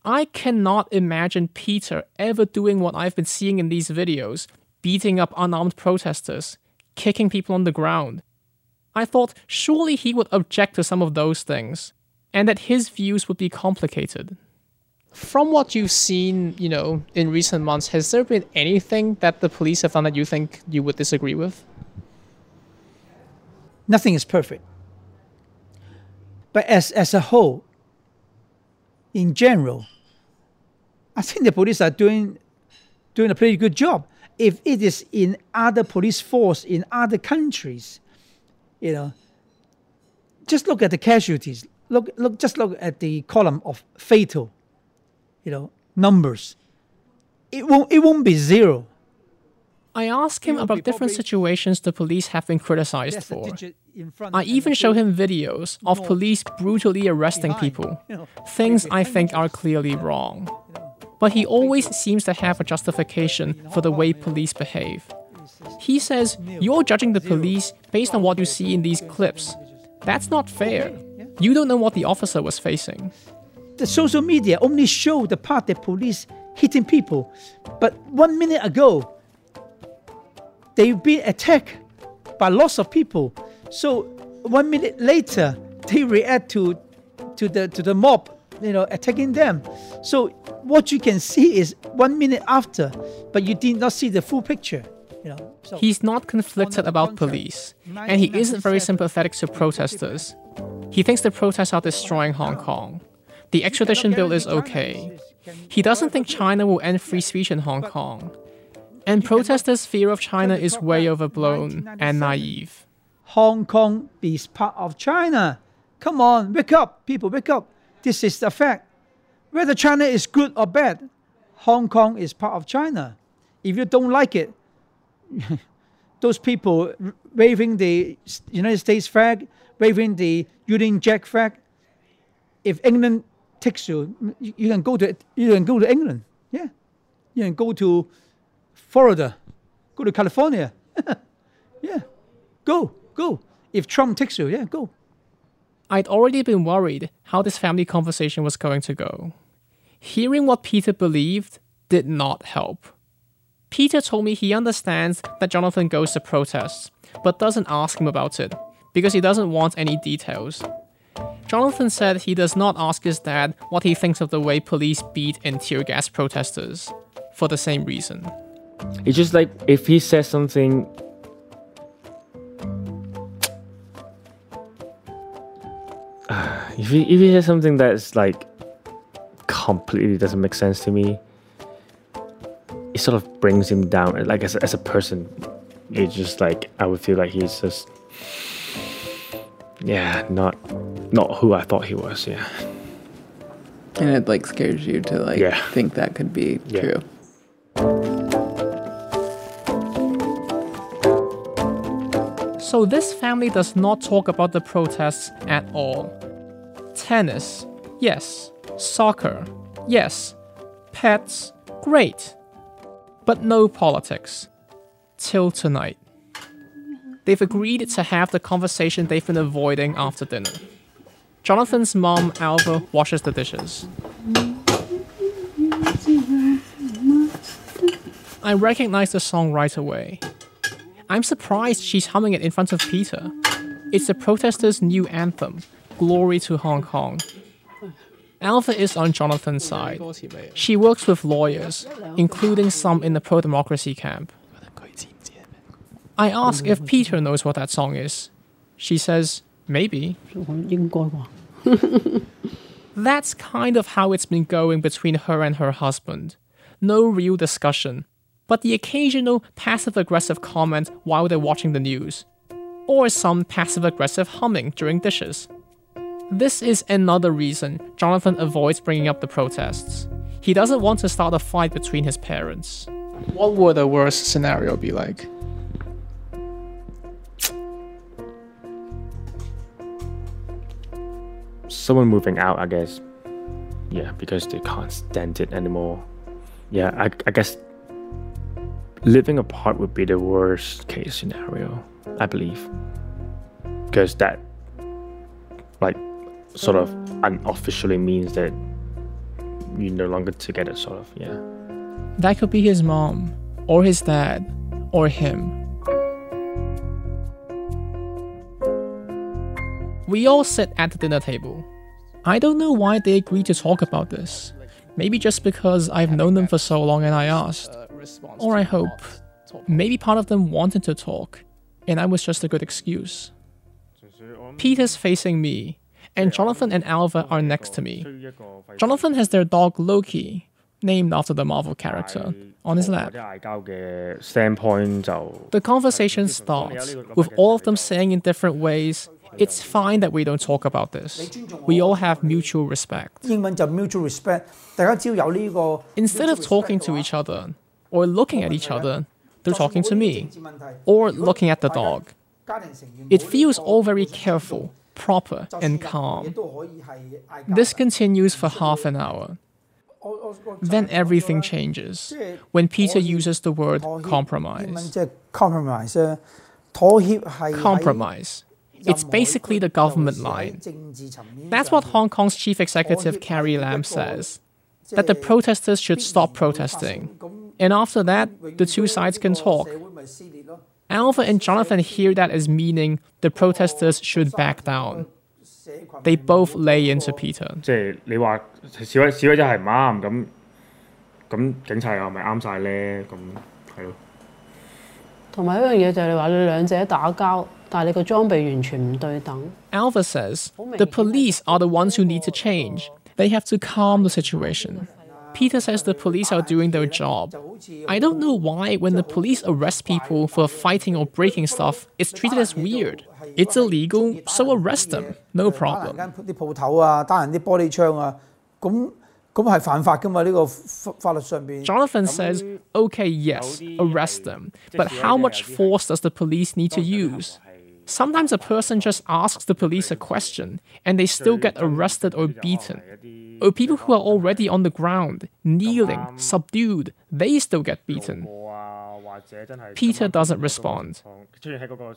I cannot imagine Peter ever doing what I've been seeing in these videos beating up unarmed protesters, kicking people on the ground. I thought surely he would object to some of those things, and that his views would be complicated. From what you've seen, you know, in recent months, has there been anything that the police have done that you think you would disagree with? Nothing is perfect. But as as a whole, in general, I think the police are doing doing a pretty good job. If it is in other police force in other countries, you know, just look at the casualties. Look look just look at the column of fatal, you know, numbers. It won't it won't be zero. I ask him about different situations the police have been criticized for. digit in front I even show him videos of police brutally arresting people, things I think are clearly wrong. But he always seems to have a justification for the way police behave. He says, You're judging the police based on what you see in these clips. That's not fair. You don't know what the officer was facing. the social media only show the part that police hitting people, but one minute ago they've been attacked by lots of people. So one minute later they react to to the to the mob, you know, attacking them. So what you can see is one minute after, but you did not see the full picture. You know, so He's not conflicted about police, and he isn't very sympathetic to protesters. He thinks the protests are destroying Hong Kong. The extradition bill is okay. He doesn't think China will end free speech in Hong Kong. And protesters' fear of China is way overblown and naive. Hong Kong is part of China. Come on, wake up, people, wake up. This is the fact. Whether China is good or bad, Hong Kong is part of China. If you don't like it, those people waving the United States flag, waving the Union Jack flag, if England takes you, you can go to you can go to England. Yeah, you can go to Florida, go to California. yeah, go go. If Trump takes you, yeah, go. I'd already been worried how this family conversation was going to go. Hearing what Peter believed did not help. Peter told me he understands that Jonathan goes to protests, but doesn't ask him about it because he doesn't want any details. Jonathan said he does not ask his dad what he thinks of the way police beat and tear gas protesters, for the same reason. It's just like if he says something. if he if he says something that's like completely doesn't make sense to me, it sort of brings him down. Like as a, as a person, it's just like I would feel like he's just yeah, not not who I thought he was. Yeah. And it like scares you to like Yeah. think that could be Yeah. true. So this family does not talk about the protests at all. Tennis, yes. Soccer, yes. Pets, great. But no politics. Till tonight. They've agreed to have the conversation they've been avoiding after dinner. Jonathan's mom, Alva, washes the dishes. I recognize the song right away. I'm surprised she's humming it in front of Peter. It's the protesters' new anthem, Glory to Hong Kong. Alva is on Jonathan's side. She works with lawyers, including some in the pro democracy camp. I ask if Peter knows what that song is. She says, maybe. That's kind of how it's been going between her and her husband. No real discussion, but the occasional passive aggressive comment while they're watching the news, or some passive aggressive humming during dishes. This is another reason Jonathan avoids bringing up the protests. He doesn't want to start a fight between his parents. What would the worst scenario be like? Someone moving out, I guess. Yeah, because they can't stand it anymore. Yeah, I, I guess living apart would be the worst case scenario, I believe. Because that, like, sort of unofficially means that you're no longer together, sort of, yeah. That could be his mom, or his dad, or him. We all sit at the dinner table. I don't know why they agreed to talk about this. Maybe just because I've known them for so long and I asked. Or I hope. Maybe part of them wanted to talk, and I was just a good excuse. Peter's facing me, and Jonathan and Alva are next to me. Jonathan has their dog Loki, named after the Marvel character, on his lap. The conversation starts with all of them saying in different ways, it's fine that we don't talk about this. We all have mutual respect. Instead of talking to each other or looking at each other, they're talking to me or looking at the dog. It feels all very careful, proper, and calm. This continues for half an hour. Then everything changes when Peter uses the word compromise. Compromise. It's basically the government line. That's what Hong Kong's chief executive Carrie Lam says that the protesters should stop protesting. And after that, the two sides can talk. Alva and Jonathan hear that as meaning the protesters should back down. They both lay into Peter. 即系你话示威示威者系唔啱，咁咁警察又系咪啱晒咧？咁系咯。同埋一样嘢就系你话你两者打交，但系你个装备完全唔对等。Alva says the police are the ones who need to change. They have to calm the situation. Peter says the police are doing their job. I don't know why, when the police arrest people for fighting or breaking stuff, it's treated as weird. It's illegal, so arrest them. No problem. Jonathan says, okay, yes, arrest them. But how much force does the police need to use? Sometimes a person just asks the police a question and they still get arrested or beaten. Or oh, people who are already on the ground, kneeling, subdued, they still get beaten. Peter doesn't respond.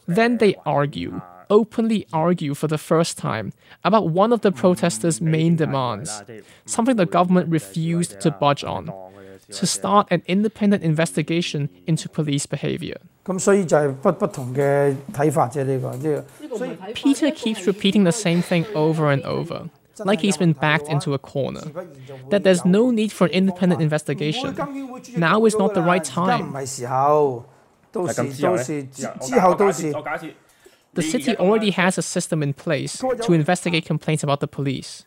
Then they argue, openly argue for the first time, about one of the protesters' main demands, something the government refused to budge on to start an independent investigation into police behavior. Peter keeps repeating the same thing over and over, like he's been backed into a corner. That there's no need for an independent investigation. Now is not the right time. The city already has a system in place to investigate complaints about the police.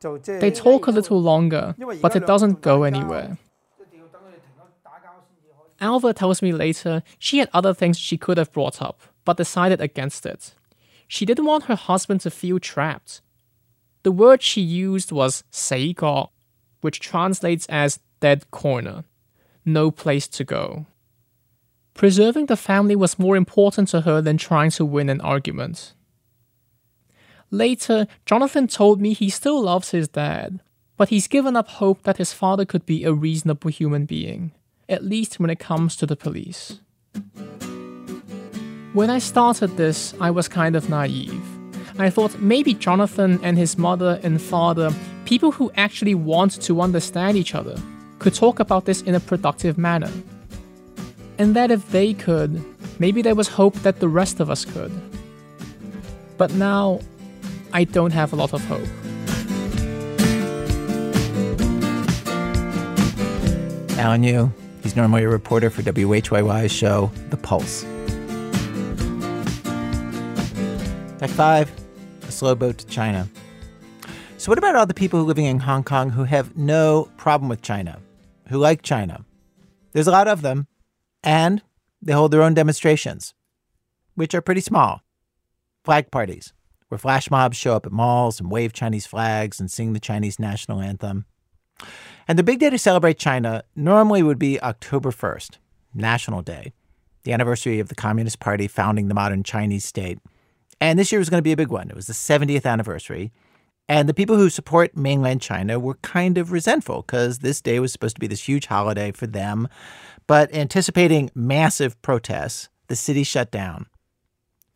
They talk a little longer, but it doesn't go anywhere. Alva tells me later she had other things she could have brought up, but decided against it. She didn't want her husband to feel trapped. The word she used was 死角, which translates as dead corner, no place to go. Preserving the family was more important to her than trying to win an argument. Later, Jonathan told me he still loves his dad, but he's given up hope that his father could be a reasonable human being, at least when it comes to the police. When I started this, I was kind of naive. I thought maybe Jonathan and his mother and father, people who actually want to understand each other, could talk about this in a productive manner. And that if they could, maybe there was hope that the rest of us could. But now, I don't have a lot of hope. Alan Yu, he's normally a reporter for WHYY's show, The Pulse. Fact five a slow boat to China. So, what about all the people living in Hong Kong who have no problem with China, who like China? There's a lot of them, and they hold their own demonstrations, which are pretty small. Flag parties, where flash mobs show up at malls and wave Chinese flags and sing the Chinese national anthem. And the big day to celebrate China normally would be October 1st, National Day, the anniversary of the Communist Party founding the modern Chinese state. And this year was going to be a big one. It was the 70th anniversary. And the people who support mainland China were kind of resentful because this day was supposed to be this huge holiday for them. But anticipating massive protests, the city shut down.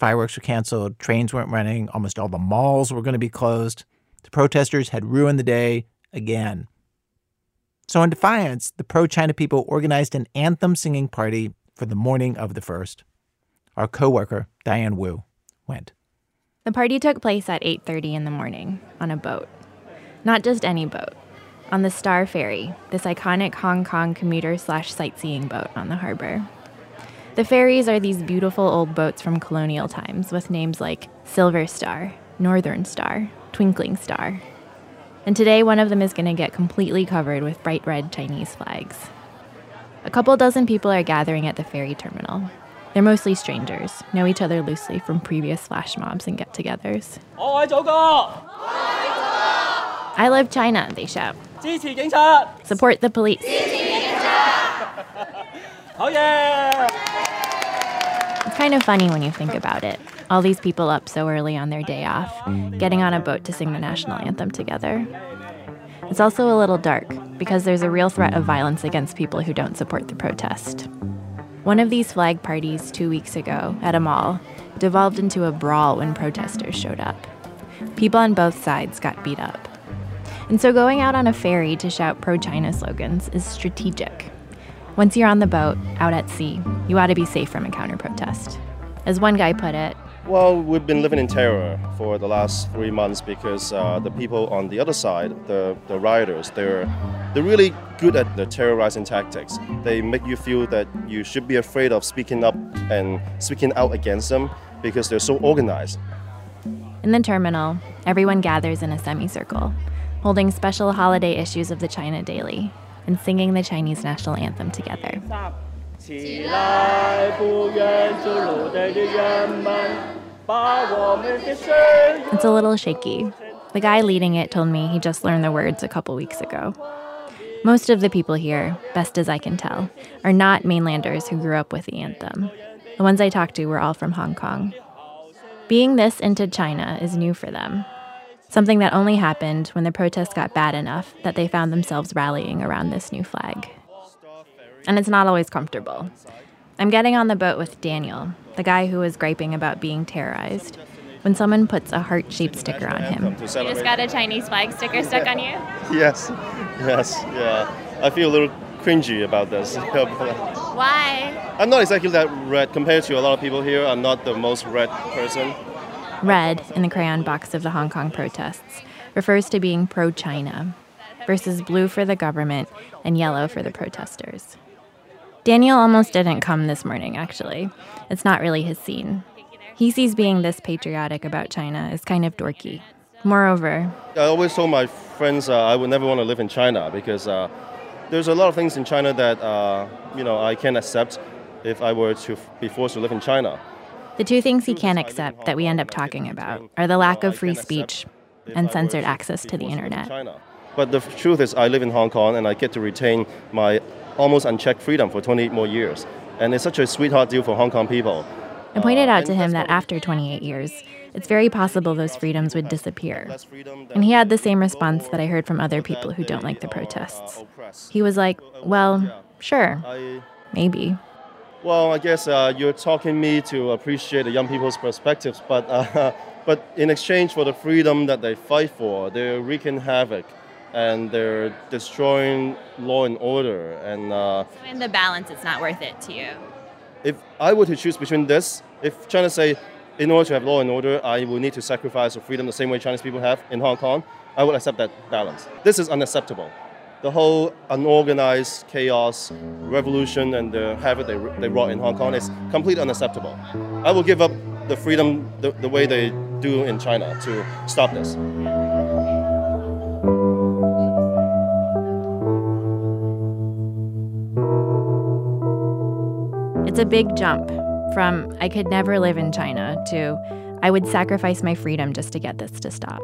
Fireworks were canceled, trains weren't running, almost all the malls were going to be closed. The protesters had ruined the day again. So, in defiance, the pro China people organized an anthem singing party for the morning of the first. Our coworker, Diane Wu, went. The party took place at 8:30 in the morning on a boat. Not just any boat. On the Star Ferry, this iconic Hong Kong commuter slash sightseeing boat on the harbor. The ferries are these beautiful old boats from colonial times with names like Silver Star, Northern Star, Twinkling Star. And today, one of them is going to get completely covered with bright red Chinese flags. A couple dozen people are gathering at the ferry terminal. They're mostly strangers, know each other loosely from previous flash mobs and get togethers. I love China, they shout. Support the police. Oh yeah! It's kind of funny when you think about it. All these people up so early on their day off, getting on a boat to sing the national anthem together. It's also a little dark because there's a real threat of violence against people who don't support the protest. One of these flag parties two weeks ago at a mall devolved into a brawl when protesters showed up. People on both sides got beat up. And so going out on a ferry to shout pro China slogans is strategic. Once you're on the boat, out at sea, you ought to be safe from a counter protest. As one guy put it, Well, we've been living in terror for the last three months because uh, the people on the other side, the, the rioters, they're, they're really good at the terrorizing tactics. They make you feel that you should be afraid of speaking up and speaking out against them because they're so organized. in the terminal, everyone gathers in a semicircle, holding special holiday issues of the China Daily and singing the Chinese national anthem together. 起来，不愿走路的人们，把我们的声音。 It's a little shaky. The guy leading it told me he just learned the words a couple weeks ago. Most of the people here, best as I can tell, are not mainlanders who grew up with the anthem. The ones I talked to were all from Hong Kong. Being this into China is new for them. Something that only happened when the protests got bad enough that they found themselves rallying around this new flag. And it's not always comfortable. I'm getting on the boat with Daniel, the guy who was griping about being terrorized, when someone puts a heart shaped sticker on him. To celebrate. Just got a Chinese flag sticker stuck on you? Yes, yes, yeah. I feel a little cringy about this. Why? I'm not exactly that red compared to a lot of people here. I'm not the most red person. Red in the crayon box of the Hong Kong protests refers to being pro China, versus blue for the government and yellow for the protesters. Daniel almost didn't come this morning, actually. It's not really his scene. He sees being this patriotic about China as kind of dorky. Moreover, I always told my friends uh, I would never want to live in China because uh, there's a lot of things in China that uh, you know I can't accept if I were to be forced to live in China. The two things he can't accept that we end up talking about are the lack of free speech and censored access to the internet. But the truth is, I live in Hong Kong and I get to retain my almost unchecked freedom for 28 more years, and it's such a sweetheart deal for Hong Kong people. I pointed uh, out to him that after 28 years, it's very possible those freedoms would disappear. And he had the same response that I heard from other people who don't like the uh, protests. He was like, Well, sure, maybe. Well, I guess uh, you're talking me to appreciate the young people's perspectives, but uh, but in exchange for the freedom that they fight for, they're wreaking havoc, and they're destroying law and order. And uh, In the balance, it's not worth it to you. if I were to choose between this, if China say, in order to have law and order, I will need to sacrifice the freedom the same way Chinese people have in Hong Kong, I would accept that balance. This is unacceptable. The whole unorganized chaos, revolution, and the havoc they, they wrought in Hong Kong is completely unacceptable. I will give up the freedom the, the way they do in China to stop this. It's a big jump from I could never live in China to I would sacrifice my freedom just to get this to stop.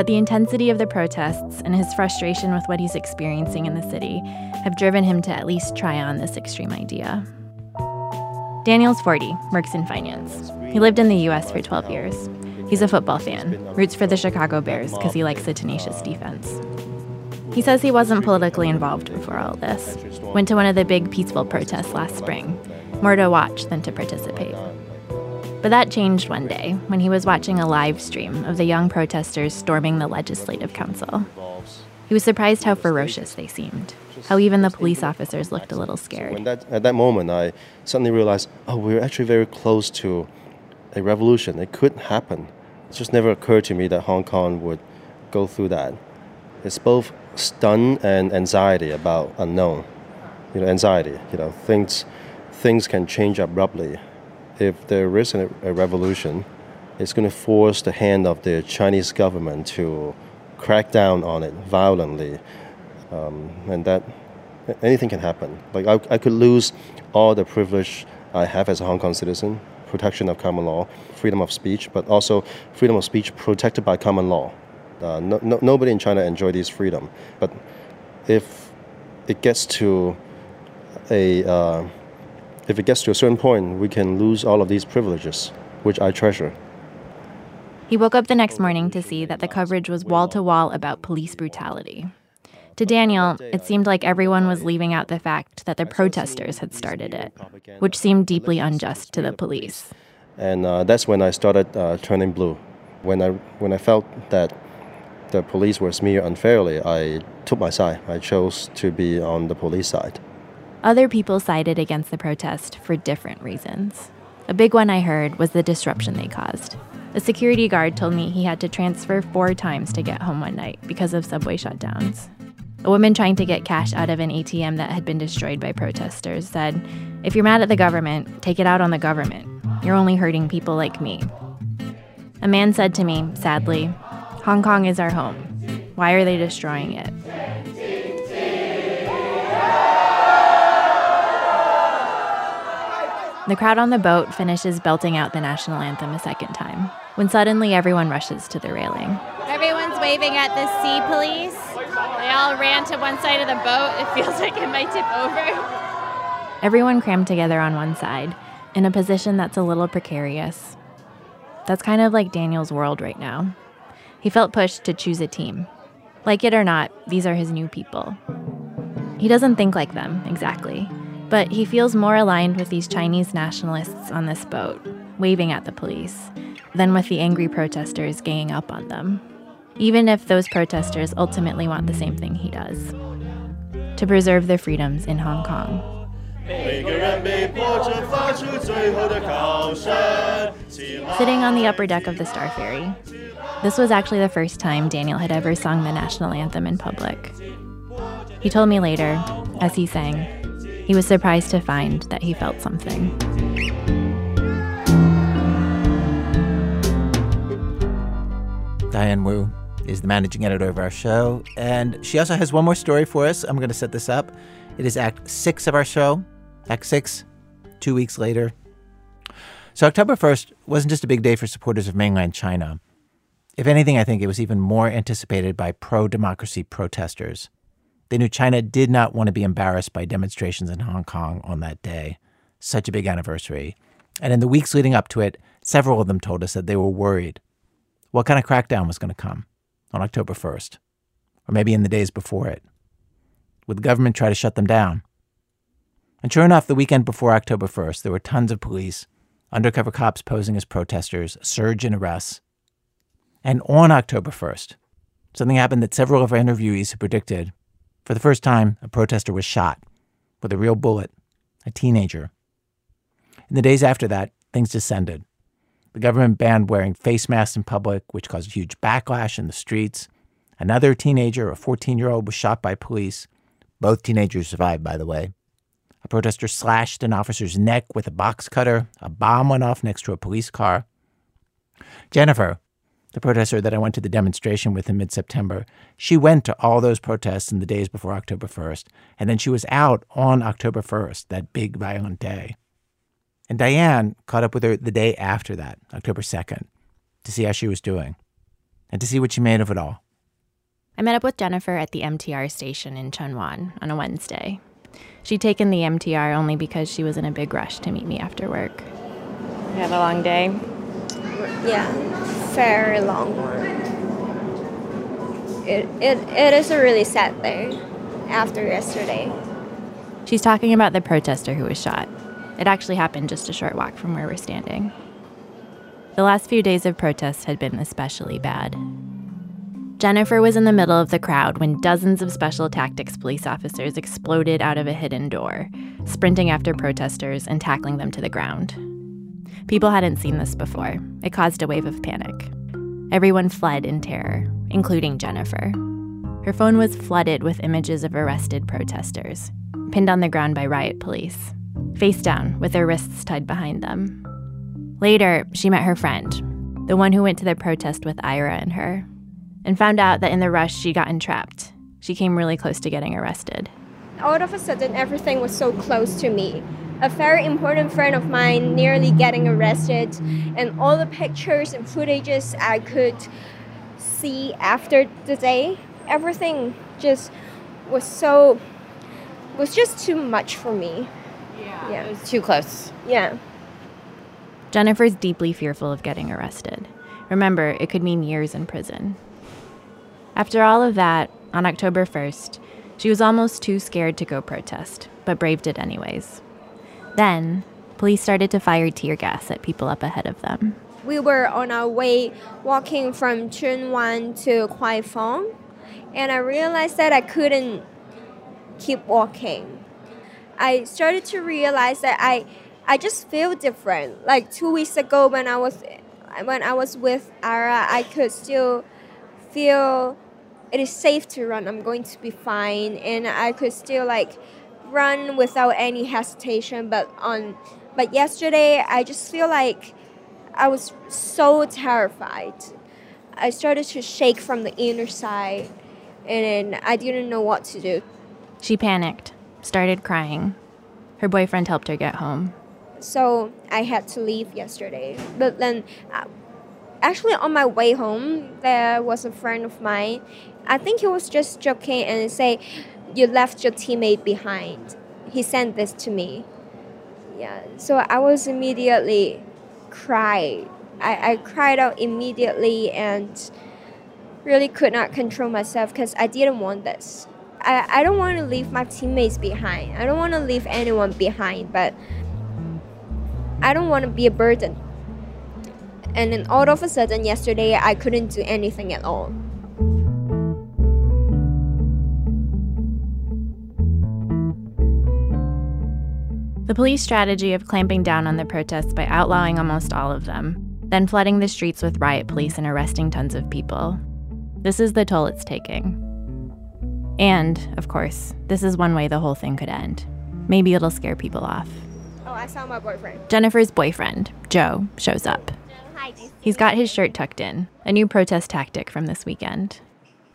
But the intensity of the protests and his frustration with what he's experiencing in the city have driven him to at least try on this extreme idea. Daniel's 40, works in finance. He lived in the US for 12 years. He's a football fan, roots for the Chicago Bears because he likes the tenacious defense. He says he wasn't politically involved before all this. Went to one of the big peaceful protests last spring, more to watch than to participate. But that changed one day when he was watching a live stream of the young protesters storming the Legislative Council. He was surprised how ferocious they seemed, how even the police officers looked a little scared. When that, at that moment, I suddenly realized, oh, we're actually very close to a revolution. It could happen. It just never occurred to me that Hong Kong would go through that. It's both stun and anxiety about unknown. You know, anxiety. You know, things things can change abruptly. If there is a, a revolution, it's going to force the hand of the Chinese government to crack down on it violently, um, and that anything can happen. Like I, I could lose all the privilege I have as a Hong Kong citizen, protection of common law, freedom of speech, but also freedom of speech protected by common law. Uh, no, no, nobody in China enjoy this freedom, but if it gets to a uh, if it gets to a certain point, we can lose all of these privileges, which I treasure. He woke up the next morning to see that the coverage was wall to wall about police brutality. To Daniel, it seemed like everyone was leaving out the fact that the protesters had started it, which seemed deeply unjust to the police. And uh, that's when I started uh, turning blue. When I when I felt that the police were smeared unfairly, I took my side. I chose to be on the police side. Other people sided against the protest for different reasons. A big one I heard was the disruption they caused. A security guard told me he had to transfer four times to get home one night because of subway shutdowns. A woman trying to get cash out of an ATM that had been destroyed by protesters said, If you're mad at the government, take it out on the government. You're only hurting people like me. A man said to me, sadly, Hong Kong is our home. Why are they destroying it? The crowd on the boat finishes belting out the national anthem a second time, when suddenly everyone rushes to the railing. Everyone's waving at the sea police. They all ran to one side of the boat. It feels like it might tip over. Everyone crammed together on one side, in a position that's a little precarious. That's kind of like Daniel's world right now. He felt pushed to choose a team. Like it or not, these are his new people. He doesn't think like them, exactly, but he feels more aligned with these Chinese nationalists on this boat, waving at the police, than with the angry protesters ganging up on them. Even if those protesters ultimately want the same thing he does to preserve their freedoms in Hong Kong. Sitting on the upper deck of the Star Ferry, this was actually the first time Daniel had ever sung the national anthem in public. He told me later, as he sang, he was surprised to find that he felt something. Diane Wu is the managing editor of our show, and she also has one more story for us. I'm going to set this up. It is Act Six of our show. Act Six, two weeks later. So, October 1st wasn't just a big day for supporters of mainland China. If anything, I think it was even more anticipated by pro democracy protesters. They knew China did not want to be embarrassed by demonstrations in Hong Kong on that day. Such a big anniversary. And in the weeks leading up to it, several of them told us that they were worried. What kind of crackdown was going to come on October 1st? Or maybe in the days before it? Would the government try to shut them down? And sure enough, the weekend before October 1st, there were tons of police, undercover cops posing as protesters, surge in arrests. And on October 1st, something happened that several of our interviewees had predicted for the first time, a protester was shot with a real bullet, a teenager. In the days after that, things descended. The government banned wearing face masks in public, which caused huge backlash in the streets. Another teenager, a 14 year old, was shot by police. Both teenagers survived, by the way. A protester slashed an officer's neck with a box cutter. A bomb went off next to a police car. Jennifer, the protester that I went to the demonstration with in mid September, she went to all those protests in the days before October 1st, and then she was out on October 1st, that big violent day. And Diane caught up with her the day after that, October 2nd, to see how she was doing and to see what she made of it all. I met up with Jennifer at the MTR station in Tsuen Wan on a Wednesday. She'd taken the MTR only because she was in a big rush to meet me after work. You had a long day? Yeah, very long one. It, it, it is a really sad day after yesterday. She's talking about the protester who was shot. It actually happened just a short walk from where we're standing. The last few days of protests had been especially bad. Jennifer was in the middle of the crowd when dozens of special tactics police officers exploded out of a hidden door, sprinting after protesters and tackling them to the ground. People hadn't seen this before. It caused a wave of panic. Everyone fled in terror, including Jennifer. Her phone was flooded with images of arrested protesters, pinned on the ground by riot police, face down with their wrists tied behind them. Later, she met her friend, the one who went to the protest with Ira and her, and found out that in the rush she got entrapped. She came really close to getting arrested. All of a sudden, everything was so close to me. A very important friend of mine nearly getting arrested, and all the pictures and footages I could see after the day, everything just was so was just too much for me. Yeah, yeah. it was too close. Yeah. Jennifer's deeply fearful of getting arrested. Remember, it could mean years in prison. After all of that, on October 1st, she was almost too scared to go protest, but braved it anyways. Then, police started to fire tear gas at people up ahead of them. We were on our way walking from Tsuen Wan to Kwai Fong, and I realized that I couldn't keep walking. I started to realize that I I just feel different. Like 2 weeks ago when I was when I was with Ara, I could still feel it is safe to run. I'm going to be fine, and I could still like run without any hesitation. But on, but yesterday I just feel like I was so terrified. I started to shake from the inner side, and I didn't know what to do. She panicked, started crying. Her boyfriend helped her get home. So I had to leave yesterday. But then uh, actually on my way home there was a friend of mine i think he was just joking and say you left your teammate behind. He sent this to me. Yeah so i was immediately cried. I, I cried out immediately and really could not control myself because i didn't want this. I, I don't want to leave my teammates behind. I don't want to leave anyone behind but i don't want to be a burden. And then all of a sudden yesterday I couldn't do anything at all. The police strategy of clamping down on the protests by outlawing almost all of them, then flooding the streets with riot police and arresting tons of people. This is the toll it's taking. And, of course, this is one way the whole thing could end. Maybe it'll scare people off. Oh, I saw my boyfriend. Jennifer's boyfriend, Joe, shows up. He's got his shirt tucked in, a new protest tactic from this weekend.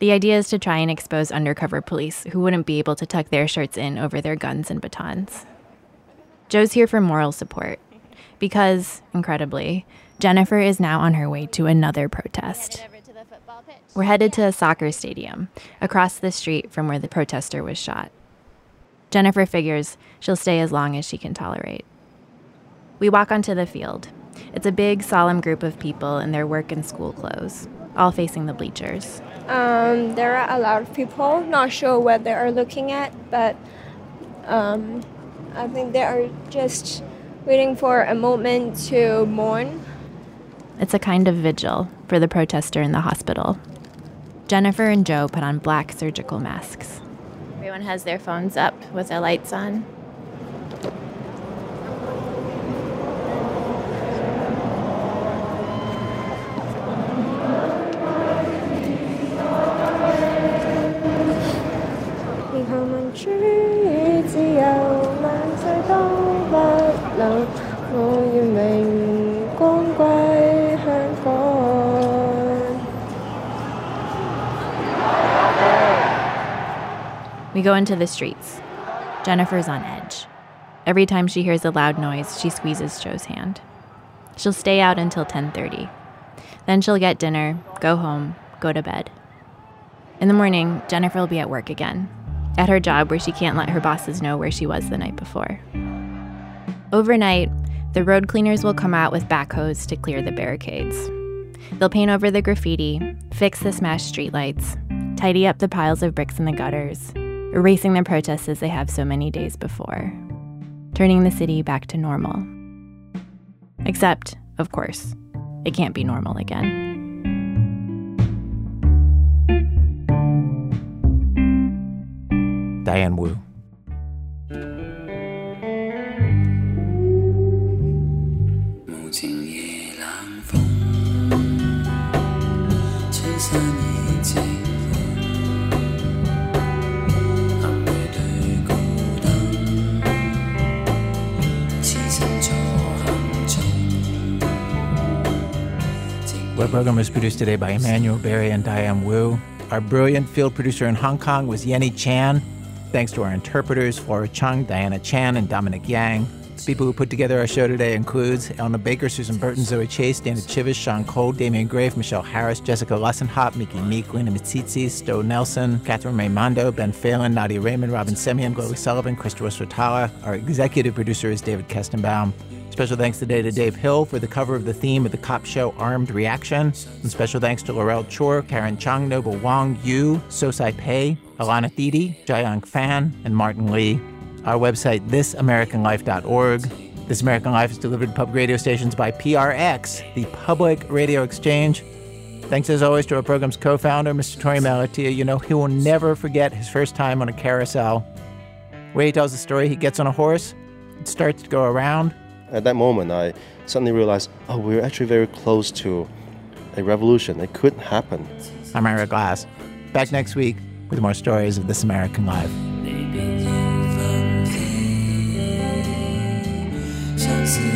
The idea is to try and expose undercover police who wouldn't be able to tuck their shirts in over their guns and batons. Joe's here for moral support because, incredibly, Jennifer is now on her way to another protest. We're headed to a soccer stadium across the street from where the protester was shot. Jennifer figures she'll stay as long as she can tolerate. We walk onto the field, it's a big, solemn group of people in their work and school clothes, all facing the bleachers. Um, there are a lot of people, not sure what they are looking at, but um, I think they are just waiting for a moment to mourn. It's a kind of vigil for the protester in the hospital. Jennifer and Joe put on black surgical masks. Everyone has their phones up with their lights on. Go into the streets. Jennifer's on edge. Every time she hears a loud noise, she squeezes Joe's hand. She'll stay out until 10:30. Then she'll get dinner, go home, go to bed. In the morning, Jennifer will be at work again, at her job where she can't let her bosses know where she was the night before. Overnight, the road cleaners will come out with backhoes to clear the barricades. They'll paint over the graffiti, fix the smashed streetlights, tidy up the piles of bricks in the gutters, erasing the protests as they have so many days before, turning the city back to normal. Except, of course, it can't be normal again. Diane Wu. Web program was produced today by Emanuele Berry and Diane Wu. Our brilliant field producer in Hong Kong was Yenny Chan. Thanks to our interpreters, Flora Chung, Diana Chan, and Dominic Yang. The people who put together our show today includes Elna Baker, Susan Burton, Zoe Chase, Dana Chivvis, Sean Cole, Damian Graf, Michelle Harris, Jessica Lussenhop, Miki Meek, Lina Misitzis, Stowe Nelson, Katherine Raimondo, Ben Phelan, Nadia Reiman, Robyn Semien, Chloe Sullivan, Christopher Swetala. Our executive producer is David Kestenbaum. Special thanks today to Dave Hill for the cover of the theme of the cop show Armed Reaction. And special thanks to Laurel Chor, Karen Chung, Noble Wong, Yu, Sosai Pei, Alana Thidi, Jiayang Fan, and Martin Lee. Our website, thisamericanlife.org. This American Life is delivered to public radio stations by PRX, the Public Radio Exchange. Thanks as always to our program's co founder, Mr. Torey Malatia. You know, he will never forget his first time on a carousel. Where he tells the story, he gets on a horse, it starts to go around. At that moment, I suddenly realized, oh, we're actually very close to a revolution. It could happen. I'm Ira Glass. Back next week with more stories of This American Life. 相思。